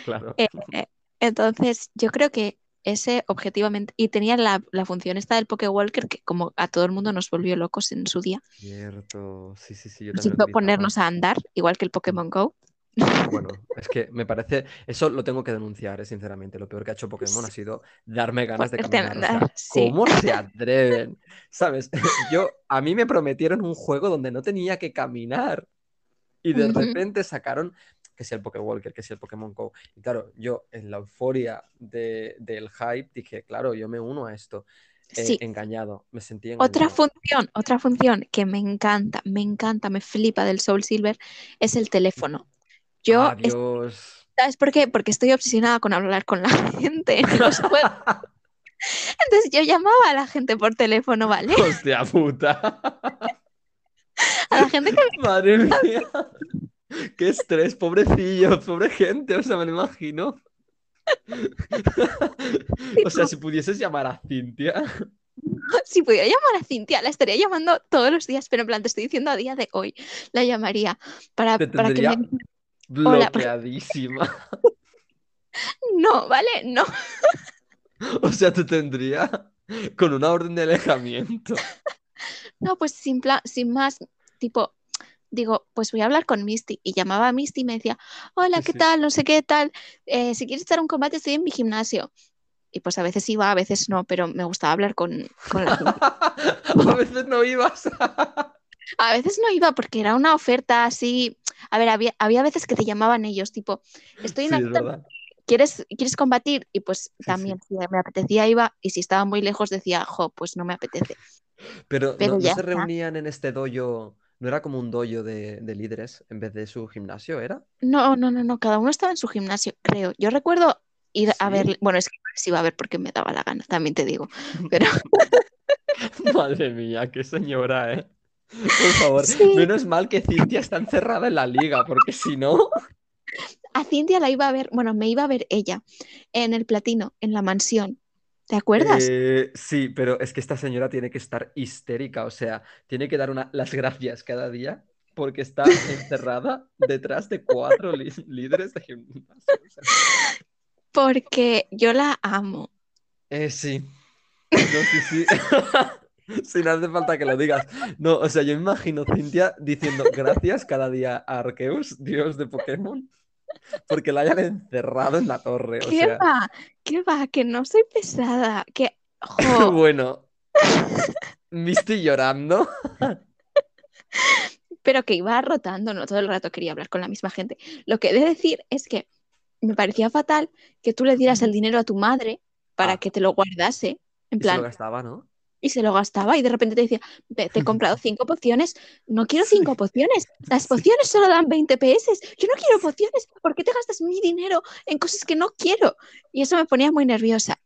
Claro. Eh, eh, entonces, yo creo que ese objetivamente, y tenía la, la función esta del Walker que como a todo el mundo nos volvió locos en su día, Cierto. Sí, sí, sí. Yo también ponernos a andar, igual que el Pokémon Go. Bueno, es que me parece. Eso lo tengo que denunciar, eh, sinceramente. Lo peor que ha hecho Pokémon ha sido darme ganas de a caminar. o sea, andar, sí. ¿Cómo se atreven? ¿Sabes? Yo, a mí me prometieron un juego donde no tenía que caminar. Y de repente sacaron que sea el Walker, que sea el Pokémon Go. Y claro, yo en la euforia de- del hype dije, claro, yo me uno a esto. Eh, Sí. engañado, me sentí Otra engañado. función, otra función que me encanta, me encanta, me flipa del Soul Silver es el teléfono. Yo, Ah, es- Dios. ¿sabes por qué? Porque estoy obsesionada con hablar con la gente juegos. Entonces yo llamaba a la gente por teléfono, ¿vale? Hostia puta. A la gente que Madre mía. Qué estrés, pobrecillo, pobre gente, o sea, me lo imagino. O sea, si pudieses llamar a Cintia. si pudiera llamar a Cintia, la estaría llamando todos los días, pero en plan, te estoy diciendo a día de hoy, la llamaría para, Te para que me... Bloqueadísima. No, ¿vale? No. O sea, te tendría con una orden de alejamiento. No, pues sin, sin más, tipo, digo, pues voy a hablar con Misty. Y llamaba a Misty y me decía, hola, ¿qué sí. tal? No sé qué tal. Eh, si quieres estar un combate, estoy en mi gimnasio. Y pues a veces iba, a veces no, pero me gustaba hablar con, con la gente. A veces no ibas. A veces no iba porque era una oferta así. A ver, había, había veces que te llamaban ellos, tipo, estoy en Sí, verdad. ¿quieres, ¿quieres combatir? Y pues Sí, también, si me apetecía, iba. Y si estaba muy lejos, decía, jo, pues no me apetece. Pero, Pero ¿no, no ya se reunían en este dojo? ¿No era como un dojo de, de líderes en vez de su gimnasio, era? No, no, no, no, cada uno estaba en su gimnasio, creo. Yo recuerdo ir a ver, bueno, es que sí iba a ver porque me daba la gana, también te digo. Pero Madre mía, qué señora, ¿eh? Por favor, Sí. menos mal que Cintia está encerrada en la liga, porque si no, a Cintia la iba a ver, bueno, me iba a ver ella en el platino, en la mansión. ¿Te acuerdas? Eh, sí, pero es que esta señora tiene que estar histérica, o sea, tiene que dar una, las gracias cada día porque está encerrada detrás de cuatro líderes de gimnasio. Porque yo la amo. Eh, sí. No, sí, sí. Sí, no hace falta que lo digas. No, o sea, yo imagino Cintia diciendo gracias cada día a Arceus, dios de Pokémon, porque la hayan encerrado en la torre. O ¿Qué sea, va? ¿Qué va? Que no soy pesada. Que, jo, bueno, Misty llorando. pero que iba rotando, no todo el rato quería hablar con la misma gente. Lo que he de decir es que me parecía fatal que tú le dieras el dinero a tu madre para Ah. que te lo guardase, en se lo plan, gastaba, ¿no? Y se lo gastaba y de repente te decía, "Ve, te he comprado cinco pociones, no quiero cinco pociones, las pociones solo dan 20 PS, yo no quiero pociones, ¿por qué te gastas mi dinero en cosas que no quiero? Y eso me ponía muy nerviosa.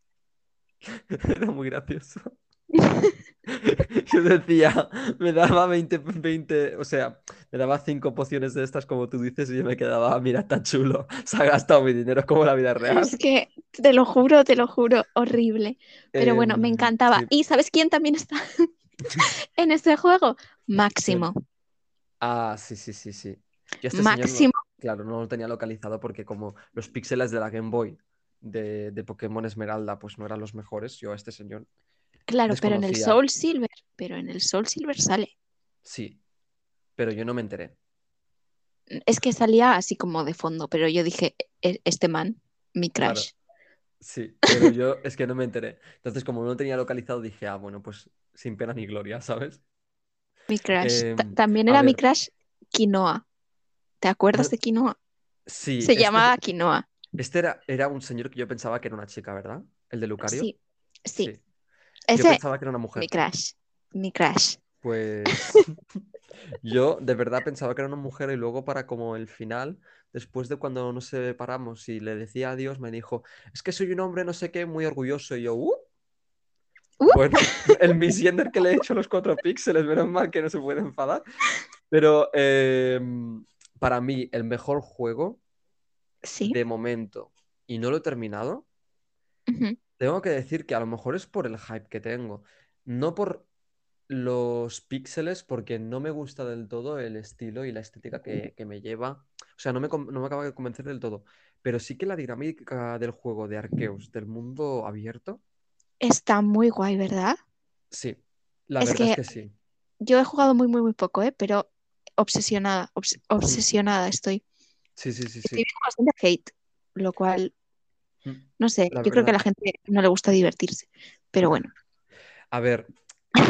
Era muy gracioso. Yo decía, me daba 20, 20, o sea, me daba cinco pociones de estas, como tú dices, y yo me quedaba, "Ah, mira, está chulo. Se ha gastado mi dinero como la vida real. Es que te lo juro, te lo juro, horrible. Pero bueno, me Em, encantaba. sí. ¿Y sabes quién también está en este juego? Máximo. Ah, sí, sí, sí, sí. Yo este señor Máximo. claro, no lo tenía localizado porque como los píxeles de la Game Boy de, de Pokémon Esmeralda pues no eran los mejores, yo a este señor Claro, pero en el. Soul Silver, pero en el Soul Silver sale. sí, pero yo no me enteré. Es que salía así como de fondo, pero yo dije, "E- este man, mi Claro. crush. Sí, pero yo es que no me enteré. Entonces, como no tenía localizado, dije, ah, bueno, pues sin pena ni gloria, ¿sabes? Mi crush. Ta- Em, También era mi ver. crush Quinoa. ¿Te acuerdas No- de Quinoa? Sí, Se este, llamaba Quinoa. este era, era un señor que yo pensaba que era una chica, ¿verdad? El de Lucario. Sí, sí. Sí. Yo pensaba que era una mujer. mi crush. Mi crush. Pues yo de verdad pensaba que era una mujer y luego para como el final, después de cuando nos separamos y le decía adiós, me dijo, es que soy un hombre no sé qué, muy orgulloso. Y yo, "Uh". Uh. Bueno, el Miss Yender que le he hecho los cuatro píxeles, menos mal que no se puede enfadar. Pero em, para mí el mejor juego Sí. de momento, y no lo he terminado. Tengo que decir que a lo mejor es por el hype que tengo, no por los píxeles, porque no me gusta del todo el estilo y la estética que, que me lleva. O sea, no me, no me acaba de convencer del todo. Pero sí que la dinámica del juego de Arceus, del mundo abierto, Está muy guay, ¿verdad? sí. La Es verdad es que- sí. Yo he jugado muy, muy, muy poco, ¿eh? Pero obsesionada, obs- obsesionada estoy. Sí, sí, sí, Estoy sí. viendo bastante hate, lo cual. No sé, La yo creo que a la gente no le gusta divertirse. Pero bueno, A ver,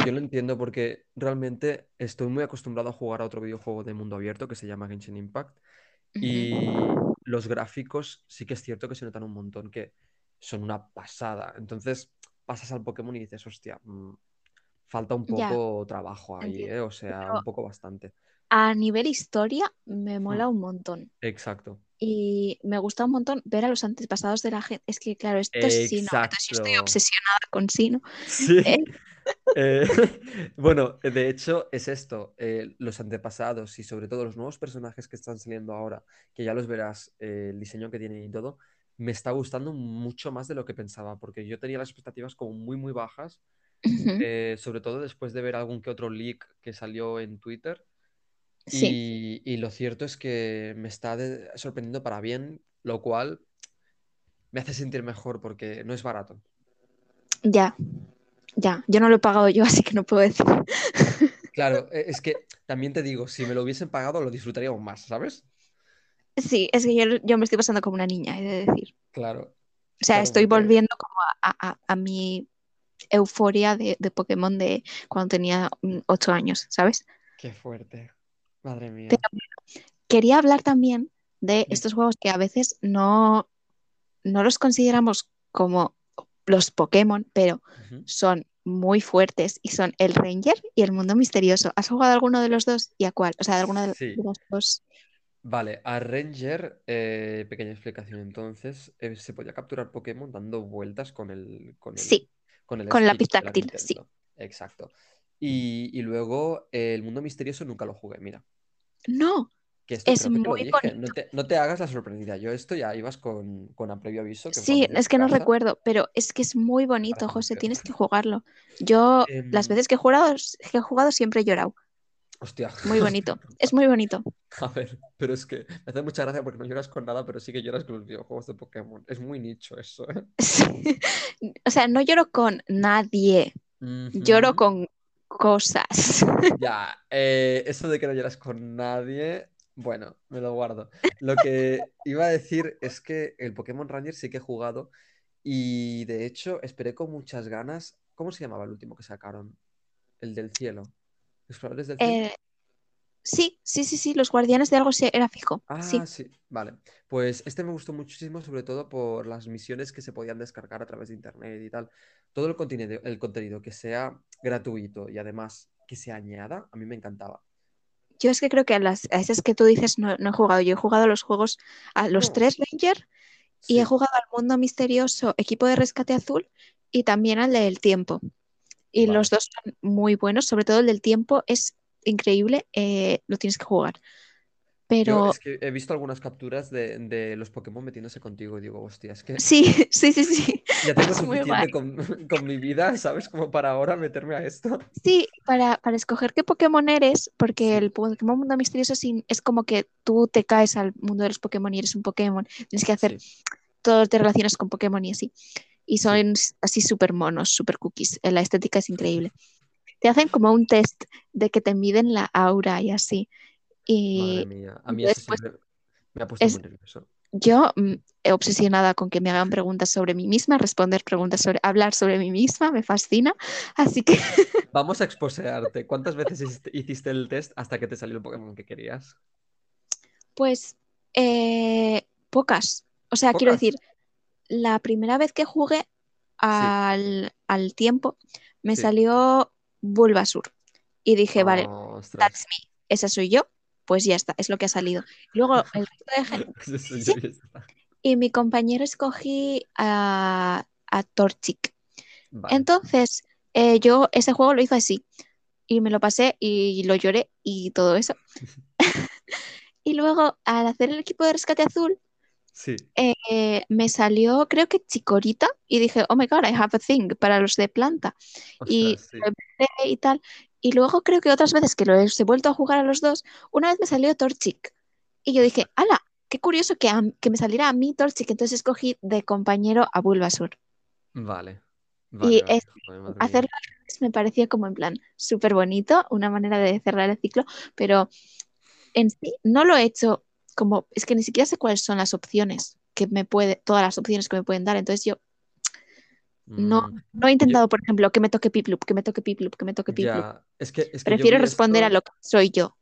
yo lo entiendo porque realmente estoy muy acostumbrado a jugar a otro videojuego de mundo abierto que se llama Genshin Impact. Y los gráficos sí que es cierto que se notan un montón, que son una pasada. Entonces pasas al Pokémon y dices, hostia, mm, falta un Ya, poco trabajo ahí. ¿eh? O sea, Pero- un poco bastante. a nivel historia me mola Mm. un montón. Exacto. Y me gusta un montón ver a los antepasados de la gente. Es que, claro, esto es Sino. Entonces yo estoy obsesionada con Sino. Sí. ¿eh? Eh, bueno, de hecho es esto, eh, los antepasados y sobre todo los nuevos personajes que están saliendo ahora, que ya los verás, el diseño que tienen y todo, me está gustando mucho más de lo que pensaba, porque yo tenía las expectativas como muy, muy bajas, sobre todo después de ver algún que otro leak que salió en Twitter. Sí, Y, y lo cierto es que me está de- sorprendiendo para bien, lo cual me hace sentir mejor porque no es barato. ya, ya. Yo no lo he pagado yo, así que no puedo decir. Claro, e- es que también te digo, si me lo hubiesen pagado lo disfrutaría aún más, ¿sabes? Sí, es que yo, yo me estoy pasando como una niña, he de decir. Claro, O sea, claro, estoy porque- volviendo como a, a- a mi euforia de, de Pokémon de cuando tenía mm, ocho años, ¿sabes? Qué fuerte. Madre mía. Pero- Quería hablar también de estos juegos que a veces no, no los consideramos como los Pokémon, pero son muy fuertes y son el Ranger y el Mundo Misterioso. ¿Has jugado alguno de los dos y a cuál? O sea, de alguno de, Sí. de los dos. Vale, a Ranger, eh, pequeña explicación entonces, eh, se podía capturar Pokémon dando vueltas con el, con el, Sí, con el con la táctil, sí. Exacto. Y, y luego eh, el mundo misterioso nunca lo jugué, mira. No, Que esto Es que muy. No bonito. te, no te hagas la sorprendida. Yo esto ya ibas con, con a previo aviso. Que sí, es que no recuerdo, pero es que es muy bonito, José, tienes que jugarlo. Yo, las Em, veces que he jugado, que he jugado siempre he llorado. Hostia. Muy bonito, es muy bonito. A ver, pero es que me hace mucha gracia porque no lloras con nada, pero sí que lloras con los videojuegos de Pokémon. Es muy nicho eso, ¿eh? O sea, no lloro con nadie, lloro con cosas. Ya, eh, eso de que no lloras con nadie, bueno, me lo guardo. Lo que iba a decir es que el Pokémon Ranger sí que he jugado y de hecho esperé con muchas ganas. ¿Cómo se llamaba el último que sacaron? El del cielo. ¿Exploradores del cielo? Eh, sí, sí, sí, sí, los guardianes de algo sí era fijo. Ah, sí, vale. Pues este me gustó muchísimo, sobre todo por las misiones que se podían descargar a través de internet y tal. Todo el contenido, el contenido que sea gratuito y además que se añada, a mí me encantaba. yo es que creo que a las a esas que tú dices no, no he jugado. Yo he jugado a los juegos, a los No. tres Ranger y he jugado al mundo misterioso, equipo de rescate azul y también al del tiempo. Y Vale. los dos son muy buenos, sobre todo el del tiempo es increíble, eh, lo tienes que jugar. Yo Pero es que he visto algunas capturas de, de los Pokémon metiéndose contigo y digo, hostia, es que sí, sí, sí, sí. ya tengo Es suficiente con, con mi vida, ¿sabes? Como para ahora meterme a esto. Sí, para, para escoger qué Pokémon eres, porque Sí, el Pokémon Mundo Misterioso es como que tú te caes al mundo de los Pokémon y eres un Pokémon. Tienes que hacer sí, todo, te relacionas con Pokémon y así. Y son así súper monos, súper cookies. Eh, La estética es increíble. Te hacen como un test de que te miden la aura y así. Madre Y mía, a mí eso siempre me ha puesto es, muy nervioso. yo mm, obsesionada con que me hagan preguntas sobre mí misma, responder preguntas sobre, hablar sobre mí misma, me fascina. Así que, Vamos a exposearte. ¿Cuántas veces hiciste, el test hasta que te salió el Pokémon que querías? pues, eh, pocas. O sea, quiero decir, la primera vez que jugué Sí, al, al tiempo, me sí. salió Bulbasur. Y dije, vale, Ostras. that's me, esa soy yo, pues ya está, es lo que ha salido. Luego el resto de gente, sí, yo y mi compañero escogí a, a Torchic. Vale. Entonces, eh, yo ese juego lo hice así, y me lo pasé y lo lloré y todo eso. Y luego, al hacer el equipo de rescate azul, Sí. eh, me salió, creo que Chikorita, y dije, oh my god, I have a thing para los de planta. Y sí. y tal. Y luego creo que otras veces que lo he he vuelto a jugar a los dos, una vez me salió Torchic. Y yo dije, ala, qué curioso que, a- que me saliera a mí Torchic. Entonces escogí de compañero a Bulbasur. Vale. Y Vale, vale. es- Joder, hacerlo me parecía como en plan súper bonito, una manera de cerrar el ciclo, pero en sí no lo he hecho como, es que ni siquiera sé cuáles son las opciones que me puede, todas las opciones que me pueden dar. Entonces yo no, Mm, no he yo, intentado, por ejemplo, que me toque Piplup, que me toque Piplup, que me toque Piplup. es que, es que yo Prefiero responder a lo que soy yo.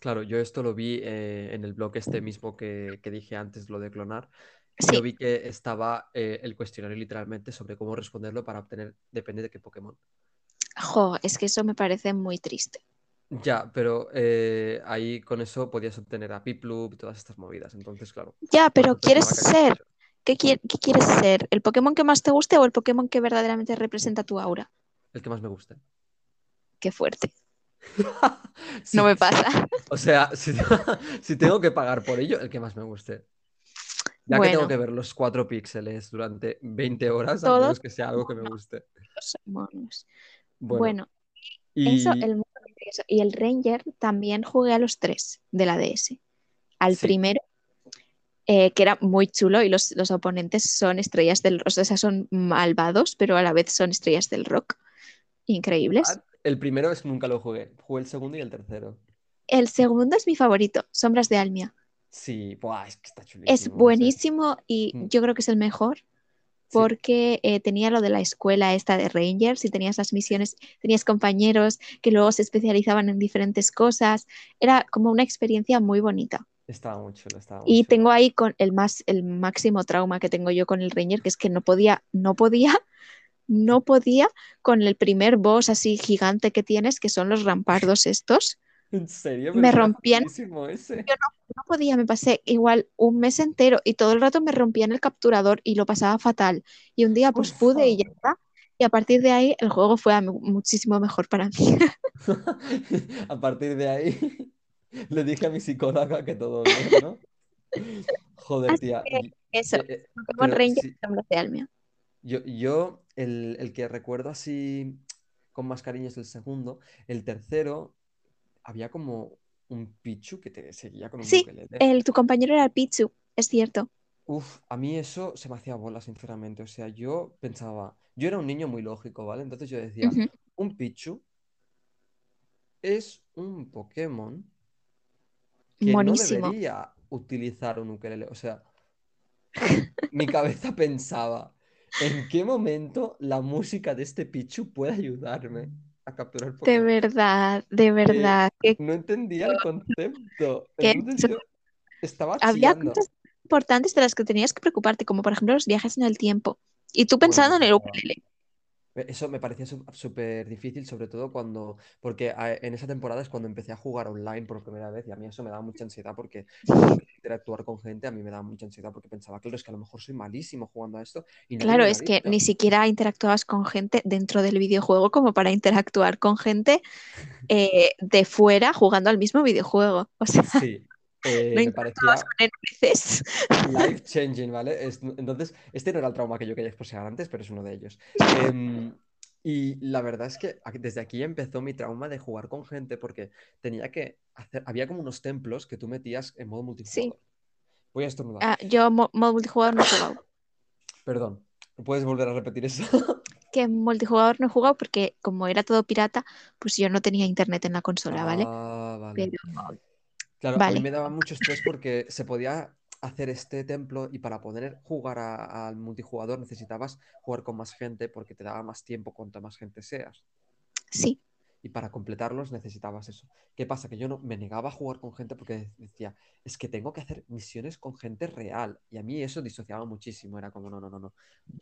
claro, yo esto lo vi eh, en el blog este mismo que, que dije antes, lo de clonar. Yo Sí, vi que estaba eh, el cuestionario literalmente sobre cómo responderlo para obtener, depende de qué Pokémon. jo, es que eso me parece muy triste. Ya, pero eh, ahí con eso podías obtener a Piplup y todas estas movidas. Entonces, claro, Ya, pero ¿quieres ser? ¿Qué, quie- qué quieres ser? ¿El Pokémon que más te guste o el Pokémon que verdaderamente representa tu aura? El que más me guste. Qué fuerte. Sí, No me pasa. O sea, si, si tengo que pagar por ello, el que más me guste. Ya que tengo que ver los cuatro píxeles durante 20 horas, todos menos que sea algo que me guste. monos. Bueno, Bueno, eso, y el mundo Y el Ranger también jugué a los tres de la DS. Al sí, primero, eh, que era muy chulo, y los, los oponentes son estrellas del rock, o sea, son malvados, pero a la vez son estrellas del rock. Increíbles. what? El primero es nunca lo jugué. Jugué el segundo y el tercero. El segundo es mi favorito, Sombras de Almia. Sí, buah, es que está Es chulísimo ese. buenísimo y Mm, yo creo que es el mejor Sí, porque eh, tenía lo de la escuela esta de Rangers y tenías las misiones, tenías compañeros que luego se especializaban en diferentes cosas. Era como una experiencia muy bonita. estaba muy chulo, estaba muy Y chulo. tengo ahí con el más, el máximo trauma que tengo yo con el Ranger, que es que no podía, no podía, no podía con el primer boss así gigante que tienes, que son los rampardos estos. En serio, Me era rompían, ese. yo no, no podía, me pasé igual un mes entero y todo el rato me rompían el capturador y lo pasaba fatal. Y un día pues pude y ya está. Y a partir de ahí el juego fue muchísimo mejor para mí. A partir de ahí le dije a mi psicóloga que todo bien, ¿no? Joder, Así tía. eso, eh, eh, sí, yo, yo el, el que recuerdo así con más cariño es el segundo. El tercero, había como un Pichu que te seguía con un Sí, ukelele. el, tu compañero era el Pichu, es cierto. Uf, a mí eso se me hacía bola, sinceramente. O sea, yo pensaba, yo era un niño muy lógico, ¿vale? Entonces yo decía, un Pichu es un Pokémon que no debería utilizar un ukelele. O sea, mi cabeza pensaba, ¿en qué momento la música de este Pichu puede ayudarme a capturar De Pokémon? verdad, de Eh, verdad. Que, no entendía el concepto. que Entonces yo estaba había chillando. cosas importantes de las que tenías que preocuparte, como por ejemplo los viajes en el tiempo. Y tú Bueno, pensando en el. Eso me parecía súper difícil, sobre todo cuando, porque en esa temporada es cuando empecé a jugar online por primera vez y a mí eso me daba mucha ansiedad porque interactuar con gente, a mí me daba mucha ansiedad porque pensaba, claro, es que a lo mejor soy malísimo jugando a esto y Claro, es que ni siquiera interactuabas con gente dentro del videojuego como para interactuar con gente eh, de fuera jugando al mismo videojuego. O sea, Sí, eh, me interactuabas parecía con NPCs. life changing, ¿vale? Es- entonces, este no era el trauma que yo quería expresar antes, pero es uno de ellos. Em, y la verdad es que desde aquí empezó mi trauma de jugar con gente porque tenía que hacer, había como unos templos que tú metías en modo Sí. multijugador. Voy a estornudar. Ah, yo mo- modo multijugador no he jugado. Perdón, ¿puedes volver a repetir eso? Que en multijugador no he jugado porque como era todo pirata, pues yo no tenía internet en la consola, ¿vale? Ah, vale. Pero Claro, a mí me daba mucho estrés porque se podía hacer este templo y para poder jugar al multijugador necesitabas jugar con más gente porque te daba más tiempo cuanto más gente seas. sí, Y para completarlos necesitabas eso. ¿Qué pasa? Que yo no me negaba a jugar con gente porque decía, es que tengo que hacer misiones con gente real. Y a mí eso disociaba muchísimo. Era como, no, no, no, no.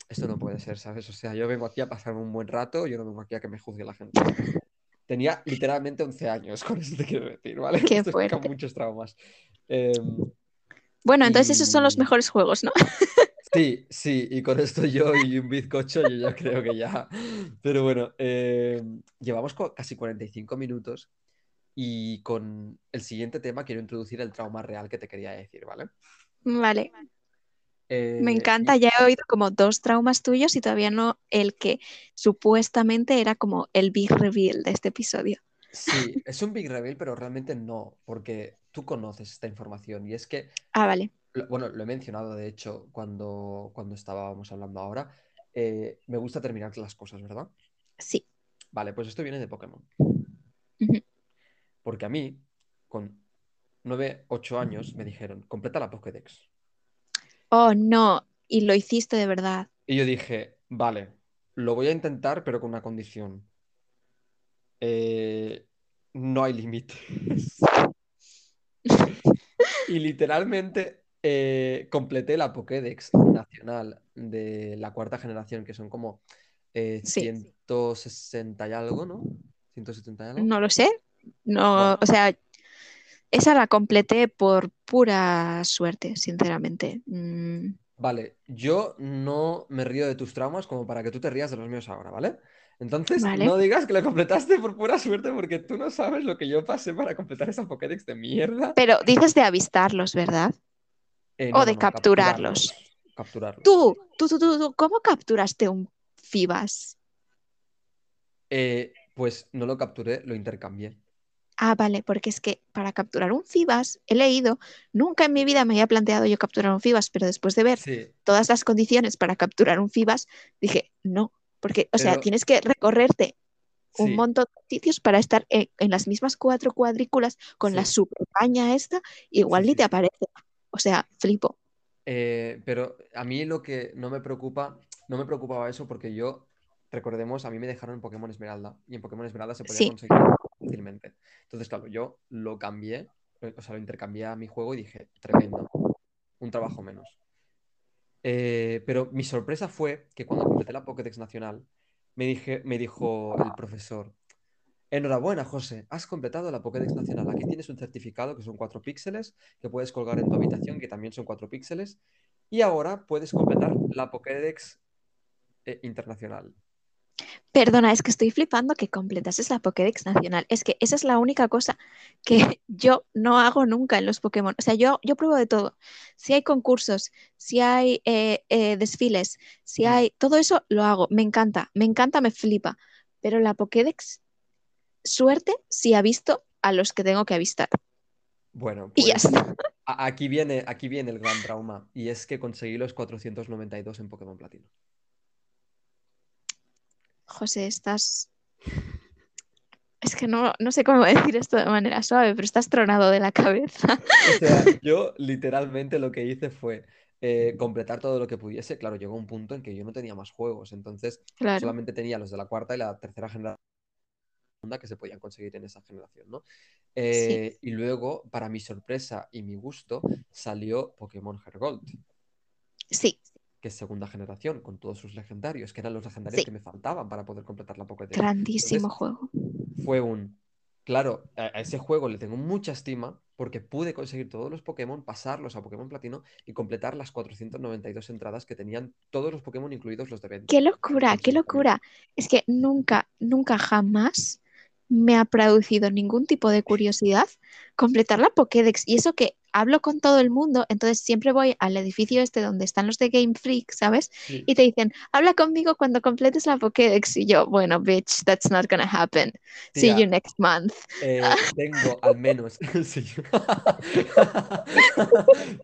Esto no puede ser, ¿sabes? O sea, yo vengo aquí a pasarme un buen rato, yo no vengo aquí a que me juzgue la gente. Tenía literalmente 11 años, con eso te quiero decir, ¿vale? qué Esto fuerte. muchos traumas. Em, Bueno, entonces esos son los mejores juegos, ¿no? sí, sí, y con esto yo y un bizcocho, yo ya creo que ya. Pero bueno, em, llevamos casi 45 minutos y con el siguiente tema quiero introducir el trauma real que te quería decir, ¿vale? Vale, me Eh, encanta. mi- Ya he oído como dos traumas tuyos y todavía no el que supuestamente era como el big reveal de este episodio. sí, es un big reveal, pero realmente no, porque tú conoces esta información y es que Ah, vale, lo- bueno, lo he mencionado de hecho cuando, cuando estábamos hablando ahora. eh, me gusta terminar las cosas, ¿verdad? sí. Vale, pues esto viene de Pokémon. Porque a mí, con 9, 8 años, me dijeron, completa la Pokédex. Oh, no, y lo hiciste de verdad. Y yo dije, vale, lo voy a intentar, pero con una condición. Eh, no hay límites. Y literalmente eh, completé la Pokédex nacional de la cuarta generación, que son como eh, Sí, 160 y algo, ¿no? 170 y algo. no lo sé. No, Bueno, o sea, esa la completé por pura suerte, sinceramente. Mm, vale, yo no me río de tus traumas como para que tú te rías de los míos ahora, ¿vale? Entonces, vale. no digas que lo completaste por pura suerte porque tú no sabes lo que yo pasé para completar esa Pokédex de mierda. Pero dices de avistarlos, ¿verdad? Eh, O de no, no, capturarlos. capturarlos. Capturarlos. Tú, tú, tú, tú, tú, ¿cómo capturaste un Fibas? Eh, pues no lo capturé, lo intercambié. Ah, vale, porque es que para capturar un Fibas, he leído, nunca en mi vida me había planteado yo capturar un Fibas, pero después de ver Sí, todas las condiciones para capturar un Fibas, dije, no, porque, o sea, tienes que recorrerte un montón de sitios para estar en, en las mismas cuatro cuadrículas con la sí, super caña esta, igual sí, ni te aparece. O sea, flipo. Eh, pero a mí lo que no me preocupa, no me preocupaba eso porque yo, recordemos, a mí me dejaron en Pokémon Esmeralda y en Pokémon Esmeralda se podía conseguir fácilmente. Entonces, claro, yo lo cambié, eh, o sea, lo intercambié a mi juego y dije, tremendo, un trabajo menos. Eh, pero mi sorpresa fue que cuando completé la Pokédex nacional, me dije, me dijo el profesor, enhorabuena, José, has completado la Pokédex nacional. Aquí tienes un certificado que son 4 píxeles, que puedes colgar en tu habitación, que también son 4 píxeles, y ahora puedes completar la Pokédex eh, internacional. Perdona, es que estoy flipando que completases la Pokédex nacional. Es que esa es la única cosa que yo no hago nunca en los Pokémon. O sea, yo, yo pruebo de todo. Si hay concursos, si hay eh, eh, desfiles, si hay... Todo eso lo hago. Me encanta, me encanta, me flipa. Pero la Pokédex, suerte si ha visto a los que tengo que avistar. Bueno, Y ya pues está. aquí viene, aquí viene el gran trauma, y es que conseguí los 492 en Pokémon Platino. José, estás... Es que no, no sé cómo decir esto de manera suave, pero estás tronado de la cabeza. O sea, yo literalmente lo que hice fue eh, completar todo lo que pudiese. Claro, llegó un punto en que yo no tenía más juegos, entonces Claro, solamente tenía los de la cuarta y la tercera generación que se podían conseguir en esa generación, ¿no? sí, Eh, y luego, para mi sorpresa y mi gusto, salió Pokémon Hergold, sí, que es segunda generación, con todos sus legendarios, que eran los legendarios Sí. que me faltaban para poder completar la Pokédex. Grandísimo Entonces, juego. fue un... Claro, a a ese juego le tengo mucha estima porque pude conseguir todos los Pokémon, pasarlos a Pokémon Platino y completar las 492 entradas que tenían todos los Pokémon, incluidos los de venta. Qué locura, qué locura. Es que nunca, nunca jamás me ha producido ningún tipo de curiosidad completar la Pokédex. Y eso que hablo con todo el mundo, entonces siempre voy al edificio este donde están los de Game Freak, ¿sabes? Sí. Y te dicen, habla conmigo cuando completes la Pokédex. Y yo, bueno, bitch, that's not gonna happen. See you next month. Eh, tengo al menos.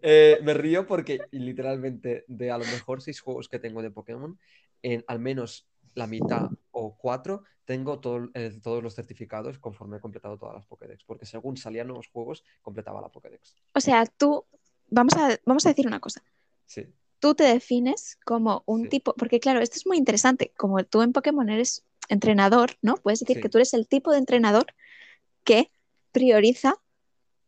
Eh, me río porque literalmente de a lo mejor seis juegos que tengo de Pokémon, en al menos la mitad o cuatro tengo todo- eh, todos los certificados conforme he completado todas las Pokédex. Porque según salían nuevos juegos, completaba la Pokédex. O sea, tú, vamos a, vamos a decir una cosa. Sí, tú te defines como un Sí. tipo, porque claro, esto es muy interesante, como tú en Pokémon eres entrenador, ¿no? Puedes decir Sí. que tú eres el tipo de entrenador que prioriza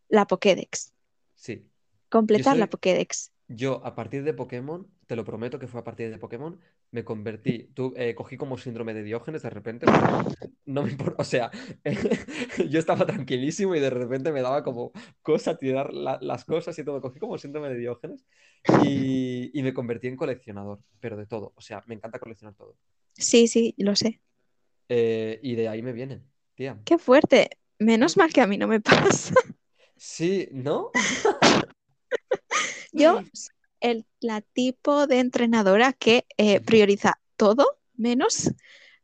la Pokédex, sí. completar la Pokédex. Yo, a partir de Pokémon, te lo prometo que fue a partir de Pokémon, me convertí, tú, eh, cogí como síndrome de Diógenes de repente, no me importa, o sea, yo estaba tranquilísimo y de repente me daba como cosa tirar la- las cosas y todo, cogí como síndrome de Diógenes y, y me convertí en coleccionador, pero de todo, o sea, me encanta coleccionar todo. Sí, sí, lo sé. Eh, y de ahí me viene, tía. Qué fuerte. Menos mal que a mí no me pasa. Sí, ¿no? Yo el, la tipo de entrenadora que eh, prioriza todo menos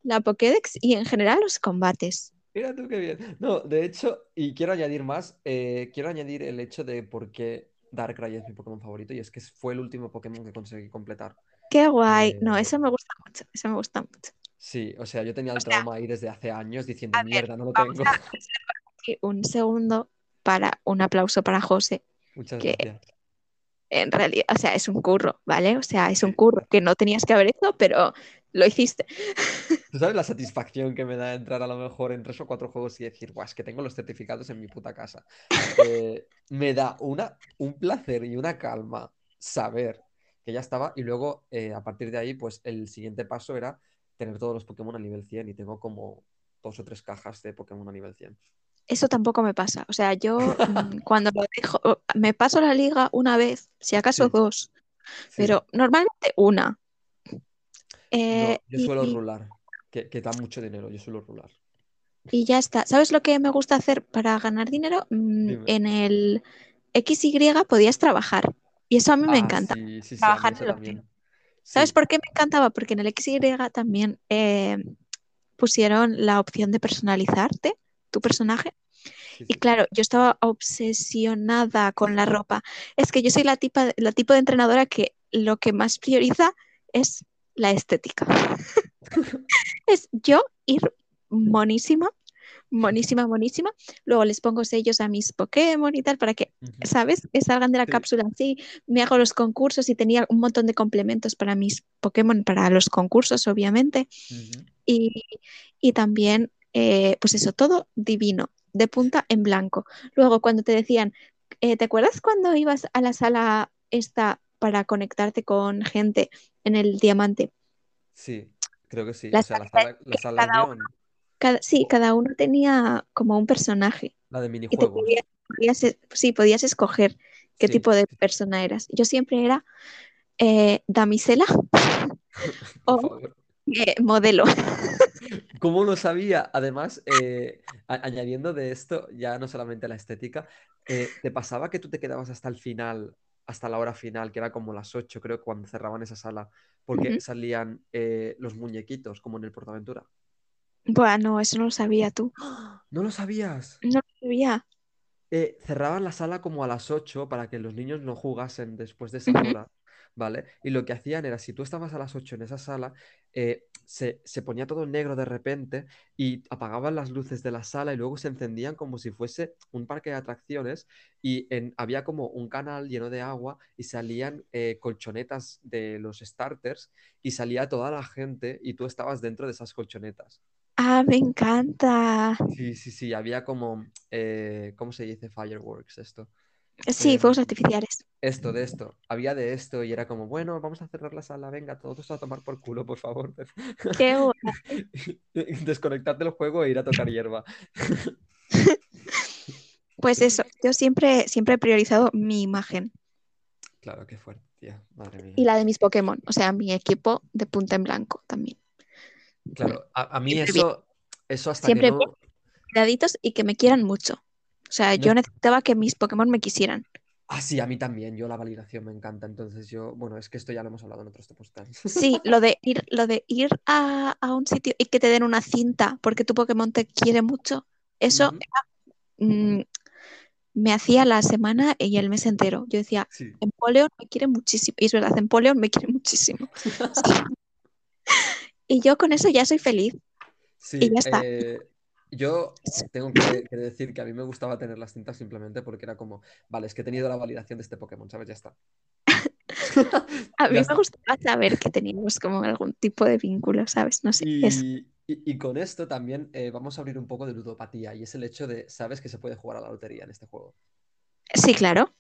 la Pokédex y en general los combates. Mira tú qué bien. No, de hecho, y quiero añadir más, eh, quiero añadir el hecho de por qué Darkrai es mi Pokémon favorito y es que fue el último Pokémon que conseguí completar. Qué guay. No, Eh, eso me gusta mucho. Eso me gusta mucho. Sí, o sea, yo tenía el O sea, trauma ahí desde hace años diciendo, ver, mierda, no lo tengo. un segundo para un aplauso para José, Muchas que gracias. En realidad, o sea, es un curro, ¿vale? O sea, es un curro que no tenías que haber hecho, pero lo hiciste. ¿Tú sabes la satisfacción que me da entrar a lo mejor en tres o cuatro juegos y decir, guau, es que tengo los certificados en mi puta casa? Eh, me da una, un placer y una calma saber que ya estaba y luego eh, a partir de ahí, pues el siguiente paso era tener todos los Pokémon a nivel 100 y tengo como dos o tres cajas de Pokémon a nivel 100. Eso tampoco me pasa. O sea, yo mm, cuando lo dejo, me paso la liga una vez, si acaso Sí. dos, Sí. pero normalmente una. No, Eh, yo suelo y, rular, que, que da mucho dinero, yo suelo rular. y ya está. ¿Sabes lo que me gusta hacer para ganar dinero? Mm, Dime. En el XY podías trabajar. Y eso a mí me Ah, encanta. sí, Trabajar en lo también. ¿Sabes por qué me encantaba? Porque en el XY también eh, pusieron la opción de personalizarte tu personaje. sí, Y claro, yo estaba obsesionada con la ropa. Es que yo soy la, tipa, la tipo de entrenadora que lo que más prioriza es la estética. Es yo ir monísima, monísima, monísima. Luego les pongo sellos a mis Pokémon y tal para que. ¿sabes? Que salgan de la Sí. cápsula así. Me hago los concursos y tenía un montón de complementos para mis Pokémon, para los concursos, obviamente. Y, y también, eh, pues eso, todo divino, de punta en blanco. Luego, cuando te decían, eh, ¿te acuerdas cuando ibas a la sala esta para conectarte con gente en el diamante? Sí, creo que sí. La O sea, la sala, la sala cada neón, Cada, sí, cada uno tenía como un personaje la de y te minijuegos. podías, podías es- sí, podías escoger qué Sí, tipo de persona eras. Yo siempre era eh, damisela o eh, modelo. ¿Cómo lo sabía? Además, eh, añadiendo de esto, ya no solamente la estética, eh, ¿te pasaba que tú te quedabas hasta el final, hasta la hora final, que era como las 8, creo, cuando cerraban esa sala, porque salían eh, los muñequitos, como en el Portaventura? Bueno, eso no lo sabía tú. ¡Ah! ¿No lo sabías? No lo sabía. cerraban la sala como a las 8 para que los niños no jugasen después de esa hora, ¿vale? Y lo que hacían era, si tú estabas a las 8 en esa sala, eh, se, se ponía todo negro de repente y apagaban las luces de la sala y luego se encendían como si fuese un parque de atracciones y en- había como un canal lleno de agua y salían eh, colchonetas de los starters y salía toda la gente y tú estabas dentro de esas colchonetas. Ah, me encanta. Sí, sí, sí, había como, eh, ¿cómo se dice? Fireworks, esto. Sí, Eh, fuegos artificiales. esto, de esto. Había de esto y era como, bueno, vamos a cerrar la sala, venga, todos a tomar por culo, por favor. Qué. Desconectad del juego e ir a tocar hierba. Pues eso, yo siempre, siempre he priorizado mi imagen Claro, qué fuerte, tía. Madre mía. y la de mis Pokémon, o sea, mi equipo de punta en blanco también. Claro, a, a mí Siempre eso, eso hasta Siempre que no. Cuidaditos y que me quieran mucho. O sea, yo es- necesitaba que mis Pokémon me quisieran. Ah, sí, a mí también. Yo la validación me encanta. Entonces yo, bueno, es que esto ya lo hemos hablado en otros podcast. Sí, lo de ir, lo de ir a, a un sitio y que te den una cinta porque tu Pokémon te quiere mucho, eso mm, me hacía la semana y el mes entero. Yo decía, Sí. Empoleon me quiere muchísimo. Y es verdad, Empoleon me quiere muchísimo. Y yo con eso ya soy feliz. Sí, Y ya está. eh, yo tengo que, que decir que a mí me gustaba tener las cintas simplemente porque era como, vale, es que he tenido la validación de este Pokémon, ¿sabes? Ya está. A mí Ya me está. gustaba saber que teníamos como algún tipo de vínculo, ¿sabes? No sé, eso. Y, y- con esto también eh, vamos a abrir un poco de ludopatía y es el hecho de, ¿sabes que se puede jugar a la lotería en este juego? Sí, claro.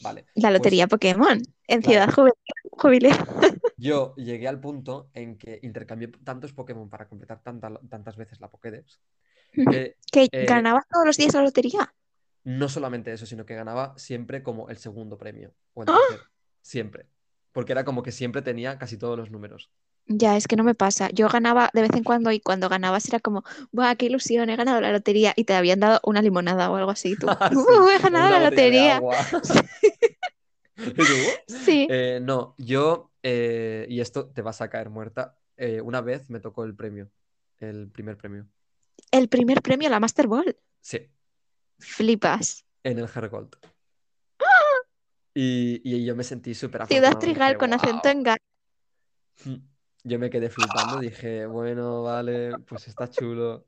Vale, La pues lotería Pokémon en Claro. Ciudad. Jubileo. yo llegué al punto en que intercambié tantos Pokémon para completar tanta- tantas veces la Pokédex que Que Eh, ganabas todos los días la lotería. no solamente eso, sino que ganaba siempre como el segundo premio o el ¡Ah! tercero, siempre. Porque era como que siempre tenía casi todos los números. Ya, es que no me pasa. Yo ganaba de vez en cuando y cuando ganabas era como, ¡buah, qué ilusión! He ganado la lotería y te habían dado una limonada o algo así. Tú, sí, "Uh, he ganado la lotería. tú. Sí. Eh, no, yo, eh, y esto te vas a caer muerta, eh, una vez me tocó el premio, el primer premio. El primer premio, la Master Ball. Sí, Flipas. en el Hergold. Y, y yo me sentí súper Ciudad. Trigal dije, con acento en gal. Yo me quedé flipando, dije, bueno, vale, pues está chulo.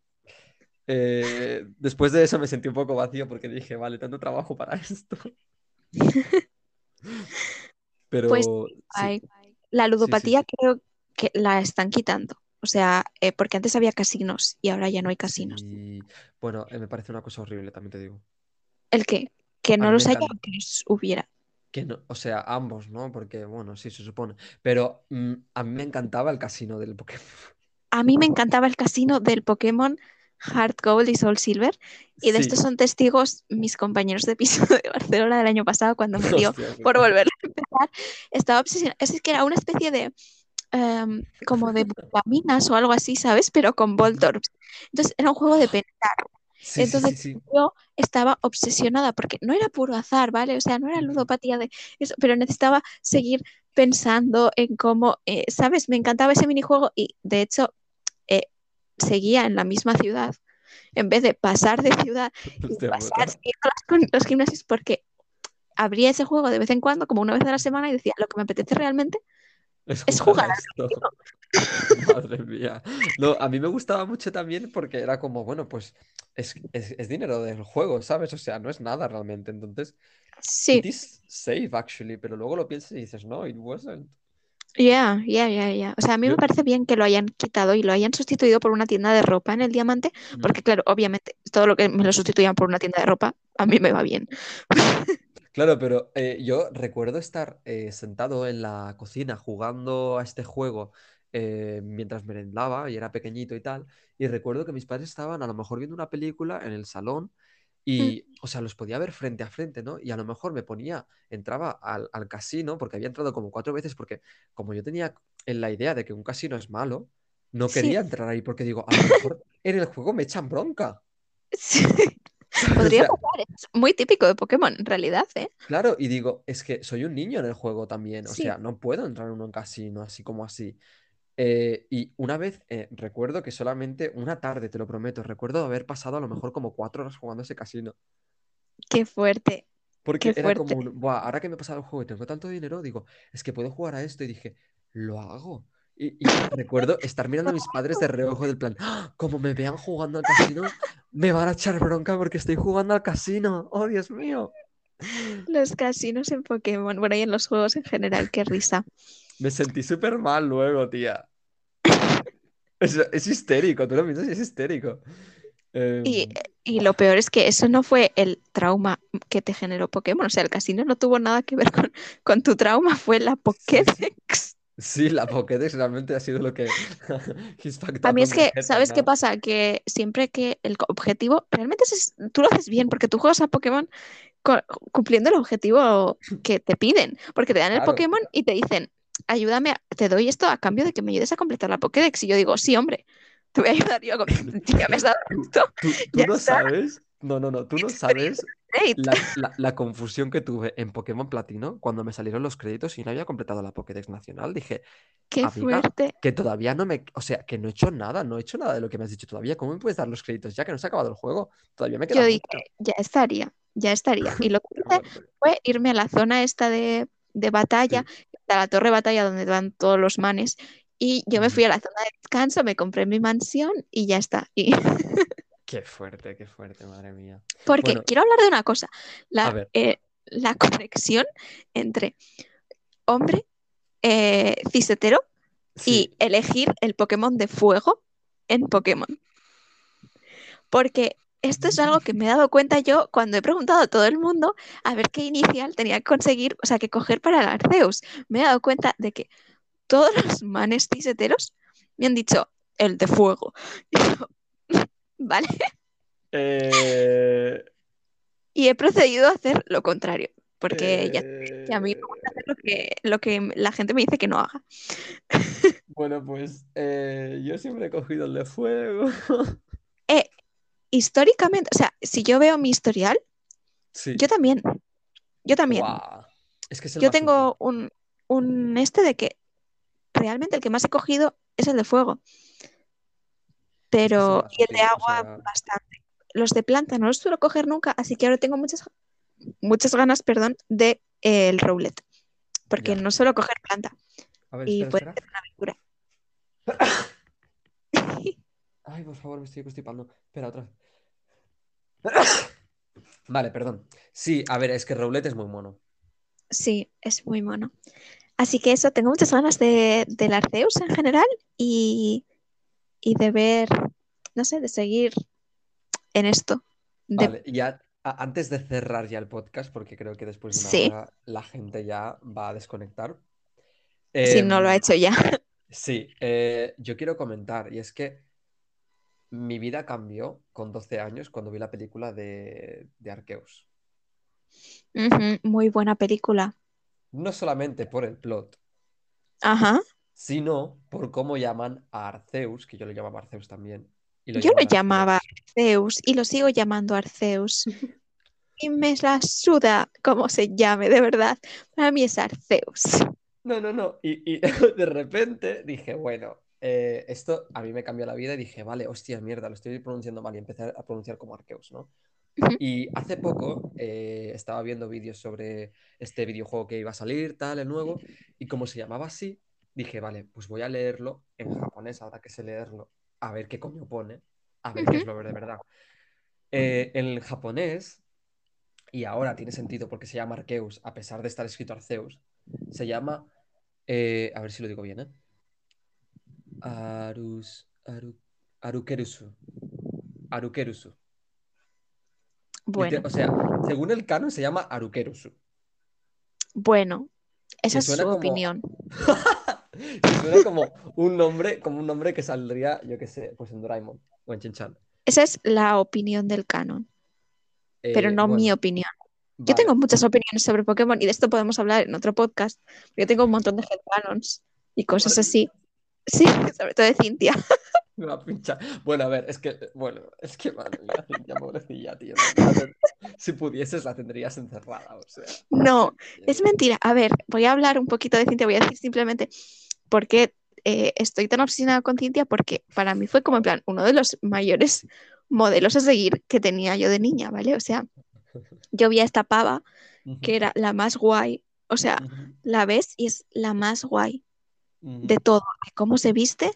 Eh, después de eso me sentí un poco vacío porque dije, vale, tanto trabajo para esto. Pero Pues, sí, La sí, ludopatía sí. creo que la están quitando. O sea, eh, porque antes había casinos y ahora ya no hay casinos. Sí. Bueno, eh, me parece una cosa horrible, también te digo. ¿El qué? Que no los haya o que los hubiera. Que no, o sea, ambos, ¿no? Porque, bueno, sí, se supone. Pero mm, a mí me encantaba el casino del Pokémon. A mí me encantaba el casino del Pokémon Heart Gold y Soul Silver. Y de Sí. esto son testigos mis compañeros de piso de Barcelona del año pasado cuando me dio Hostia, por volver a empezar. Estaba obsesionada. Es que era una especie de em, como de vitaminas o algo así, ¿sabes? Pero con Voltorbs. Entonces era un juego de pensar. Sí, Entonces sí, sí. yo estaba obsesionada porque no era puro azar, ¿vale? O sea, no era ludopatía de eso, pero necesitaba seguir pensando en cómo, eh, ¿sabes? Me encantaba ese minijuego y de hecho eh, seguía en la misma ciudad en vez de pasar de ciudad y pasar con los gimnasios porque abría ese juego de vez en cuando, como una vez a la semana y decía, lo que me apetece realmente Es es jugar esto. Madre mía. No, a mí me gustaba mucho también porque era como, bueno, pues es, es, es dinero del juego, ¿sabes? O sea, no es nada realmente. Entonces, Sí, it is safe actually, pero luego lo piensas y dices, no, it wasn't. ya, ya, ya, ya. O sea, a mí me parece bien que lo hayan quitado y lo hayan sustituido por una tienda de ropa en el Diamante, porque claro, obviamente todo lo que me lo sustituyan por una tienda de ropa, a mí me va bien. Claro, pero eh, yo recuerdo estar eh, sentado en la cocina jugando a este juego eh, mientras merendaba y era pequeñito y tal, y recuerdo que mis padres estaban a lo mejor viendo una película en el salón y, o sea, los podía ver frente a frente, ¿no? Y a lo mejor me ponía, entraba al, al casino, porque había entrado como cuatro veces, porque como yo tenía en la idea de que un casino es malo, no Sí. quería entrar ahí porque digo, a lo mejor en el juego me echan bronca. Sí. O Podría sea, pasar, es muy típico de Pokémon en realidad, ¿eh? Claro, y digo, es que soy un niño en el juego también, o Sí. sea, no puedo entrar en un casino así como así. Eh, y una vez eh, recuerdo que solamente una tarde, te lo prometo, recuerdo haber pasado a lo mejor como cuatro horas jugando ese casino. Qué fuerte. Porque Qué era como, "Buah, ahora que me he pasado el juego y tengo tanto dinero, digo, es que puedo jugar a esto. Y dije, lo hago. Y, y recuerdo estar mirando a mis padres de reojo del plan, "¡Ah! como me vean jugando al casino, me van a echar bronca porque estoy jugando al casino. ¡Oh, Dios mío! Los casinos en Pokémon, bueno, y en los juegos en general, qué risa. Me sentí súper mal luego, tía. Es, es histérico, tú lo piensas y es histérico. Y, Em, y lo peor es que eso no fue el trauma que te generó Pokémon. O sea, el casino no tuvo nada que ver con, con tu trauma, fue la Pokédex. Sí, la Pokédex realmente ha sido lo que... A mí es que, ¿sabes qué pasa? Que siempre que el objetivo, realmente es- tú lo haces bien porque tú juegas a Pokémon cumpliendo el objetivo que te piden, porque te dan el Claro. Pokémon y te dicen, ayúdame, te doy esto a cambio de que me ayudes a completar la Pokédex. Y yo digo, sí, hombre, te voy a ayudar yo a completar. Me has dado esto. Tú, no está. sabes, no, no, no, tú no sabes La, la- la confusión que tuve en Pokémon Platino cuando me salieron los créditos y no había completado la Pokédex nacional. Dije, Qué fuerte. que todavía no me, o sea, que no he hecho nada, no he hecho nada de lo que me has dicho todavía. ¿Cómo me puedes dar los créditos ya que no se ha acabado el juego? Todavía me queda Yo dije, ya estaría, ya estaría. Y lo que hice fue irme a la zona esta de, de batalla, a la torre de batalla donde van todos los manes. Y yo me fui a la zona de descanso, me compré mi mansión y ya está. Y Qué fuerte, qué fuerte, madre mía. porque Bueno. quiero hablar de una cosa, A la, eh, la conexión entre hombre eh, cisetero Sí, y elegir el Pokémon de fuego en Pokémon. Porque esto es algo que me he dado cuenta yo cuando he preguntado a todo el mundo a ver qué inicial tenía que conseguir, o sea, que coger para el Arceus. Me he dado cuenta de que todos los manes ciseteros me han dicho el de fuego. Y yo, vale. Eh, Y he procedido a hacer lo contrario, porque ya eh, que a mí me gusta hacer lo que, lo que la gente me dice que no haga. Bueno, pues eh, yo siempre he cogido el de fuego. Históricamente, o sea, si yo veo mi historial, Sí. yo también. Yo también. Es que es Yo tengo un, un este de que realmente el que más he cogido es el de fuego. Pero, y el de o agua sea- bastante. Los de planta no los suelo coger nunca, así que ahora tengo muchas, muchas ganas, perdón, de eh, el roulette. Porque Ya. no suelo coger planta. A ver, Y espera, puede espera. ser una aventura. Ay, por favor, me estoy constipando. Espera, otra vez. Vale, perdón. Sí, a ver, es que Roulette es muy mono. Sí, es muy mono. Así que eso, tengo muchas ganas de, del Arceus en general y, y de ver, no sé, de seguir en esto. De- Vale, ya antes de cerrar ya el podcast, porque creo que después de una Sí. hora la gente ya va a desconectar. si no lo ha Em, hecho ya. Sí, eh, yo quiero comentar, y es que mi vida cambió con 12 años cuando vi la película de, de. Ujú, muy buena película. No solamente por el plot, Ajá. Sino por cómo llaman a Arceus, que yo lo llamaba Arceus también. y Yo lo llamaba Arceus y lo sigo llamando Arceus. Y me la suda cómo se llame, de verdad. Para mí es Arceus. No, no, no. Y, y de repente dije, bueno, eh, esto a mí me cambió la vida y dije, vale, hostia, mierda, lo estoy pronunciando mal y empecé a pronunciar como Arceus, ¿no? Y hace poco eh, estaba viendo vídeos sobre este videojuego que iba a salir, tal, el nuevo, y como se llamaba así, dije, vale, pues voy a leerlo en japonés, ahora que sé leerlo, a ver qué coño pone, a ver qué es lo de verdad. Eh, en japonés, y ahora tiene sentido porque se llama Arceus, a pesar de estar escrito Arceus, se llama, eh, a ver si lo digo bien, ¿eh? Arus, aru, Arukerusu. Arukerusu. Bueno, O sea, según el canon se llama Arukerusu. bueno, esa es su como- opinión. Suena como un nombre, como un nombre que saldría, yo qué sé, pues en Doraemon o en Chinchan. Esa es la opinión del canon, pero no mi opinión. Yo tengo muchas opiniones sobre Pokémon y de esto podemos hablar en otro podcast. Yo tengo un montón de headcanons y cosas así. Sí, sobre todo de Cintia. Una pincha. Bueno, a ver, es que, bueno, es que, madre mía, Cintia, pobrecilla, tío. Si pudieses, la tendrías encerrada, o sea. No, es mentira. A ver, voy a hablar un poquito de Cintia. Voy a decir simplemente por qué eh, estoy tan obsesionada con Cintia, porque para mí fue como en plan uno de los mayores modelos a seguir que tenía yo de niña, ¿vale? O sea, yo vi a esta pava que era la más guay. O sea, la ves y es la más guay. de todo, de cómo se viste,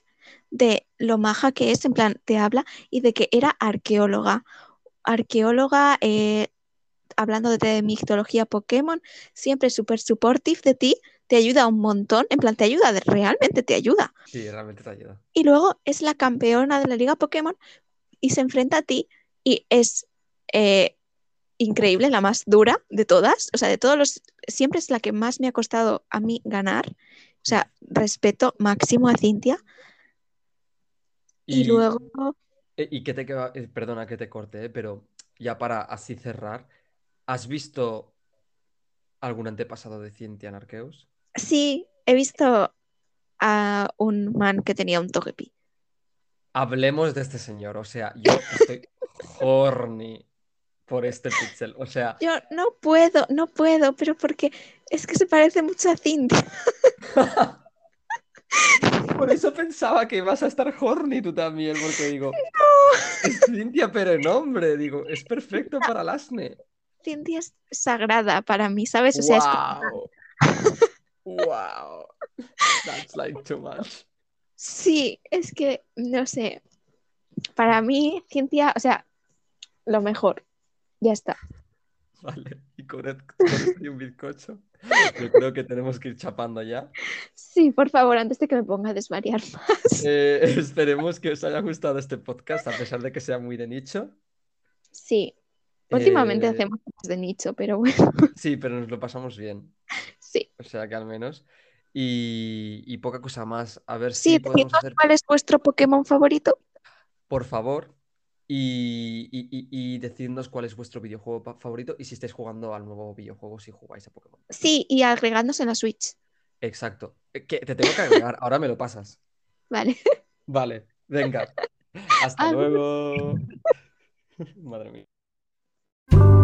de lo maja que es, en plan, te habla, y de que era arqueóloga. Arqueóloga, eh, hablando de, de mitología Pokémon, siempre súper supportive de ti, te ayuda un montón, en plan, te ayuda, realmente te ayuda. Sí, realmente te ayuda. Y luego es la campeona de la Liga Pokémon y se enfrenta a ti y es eh, increíble, la más dura de todas. O sea, de todos los, siempre es la que más me ha costado a mí ganar. O sea, respeto máximo a Cintia. Y, luego... eh, Y que te queda, eh, perdona que te corte, eh, pero ya para así cerrar, ¿has visto algún antepasado de Cintia en Arceus? Sí, he visto a un man que tenía un togepi. Hablemos de este señor, o sea, yo estoy horny por este pixel, o sea, Yo no puedo, no puedo, pero porque es que se parece mucho a Cintia. por eso pensaba que ibas a estar horny tú también, porque digo, es Cintia, pero en hombre, digo, es perfecto para el asne. Cintia es sagrada para mí, ¿sabes? O sea, es como- Wow. That's like too much. Sí, es que, no sé, para mí, Cintia, o sea, lo mejor, ya está. Vale, y con, et- con esto y un bizcocho, yo creo que tenemos que ir chapando ya. Sí, por favor, antes de que me ponga a desvariar más. Eh, esperemos que os haya gustado este podcast, a pesar de que sea muy de nicho. Sí, últimamente Eh, hacemos cosas de nicho, pero bueno, Sí, pero nos lo pasamos bien. Sí. O sea que al menos. Y, y poca cosa más. A ver Sí, si podemos hacer, cuál es vuestro Pokémon favorito. por favor, y, y, y- decidnos cuál es vuestro videojuego favorito y si estáis jugando al nuevo videojuego, si jugáis a Pokémon. Sí, y agregándose en la Switch. Exacto. Eh, Que te tengo que agregar, ahora me lo pasas. Vale. Vale, venga. Hasta luego. Madre mía.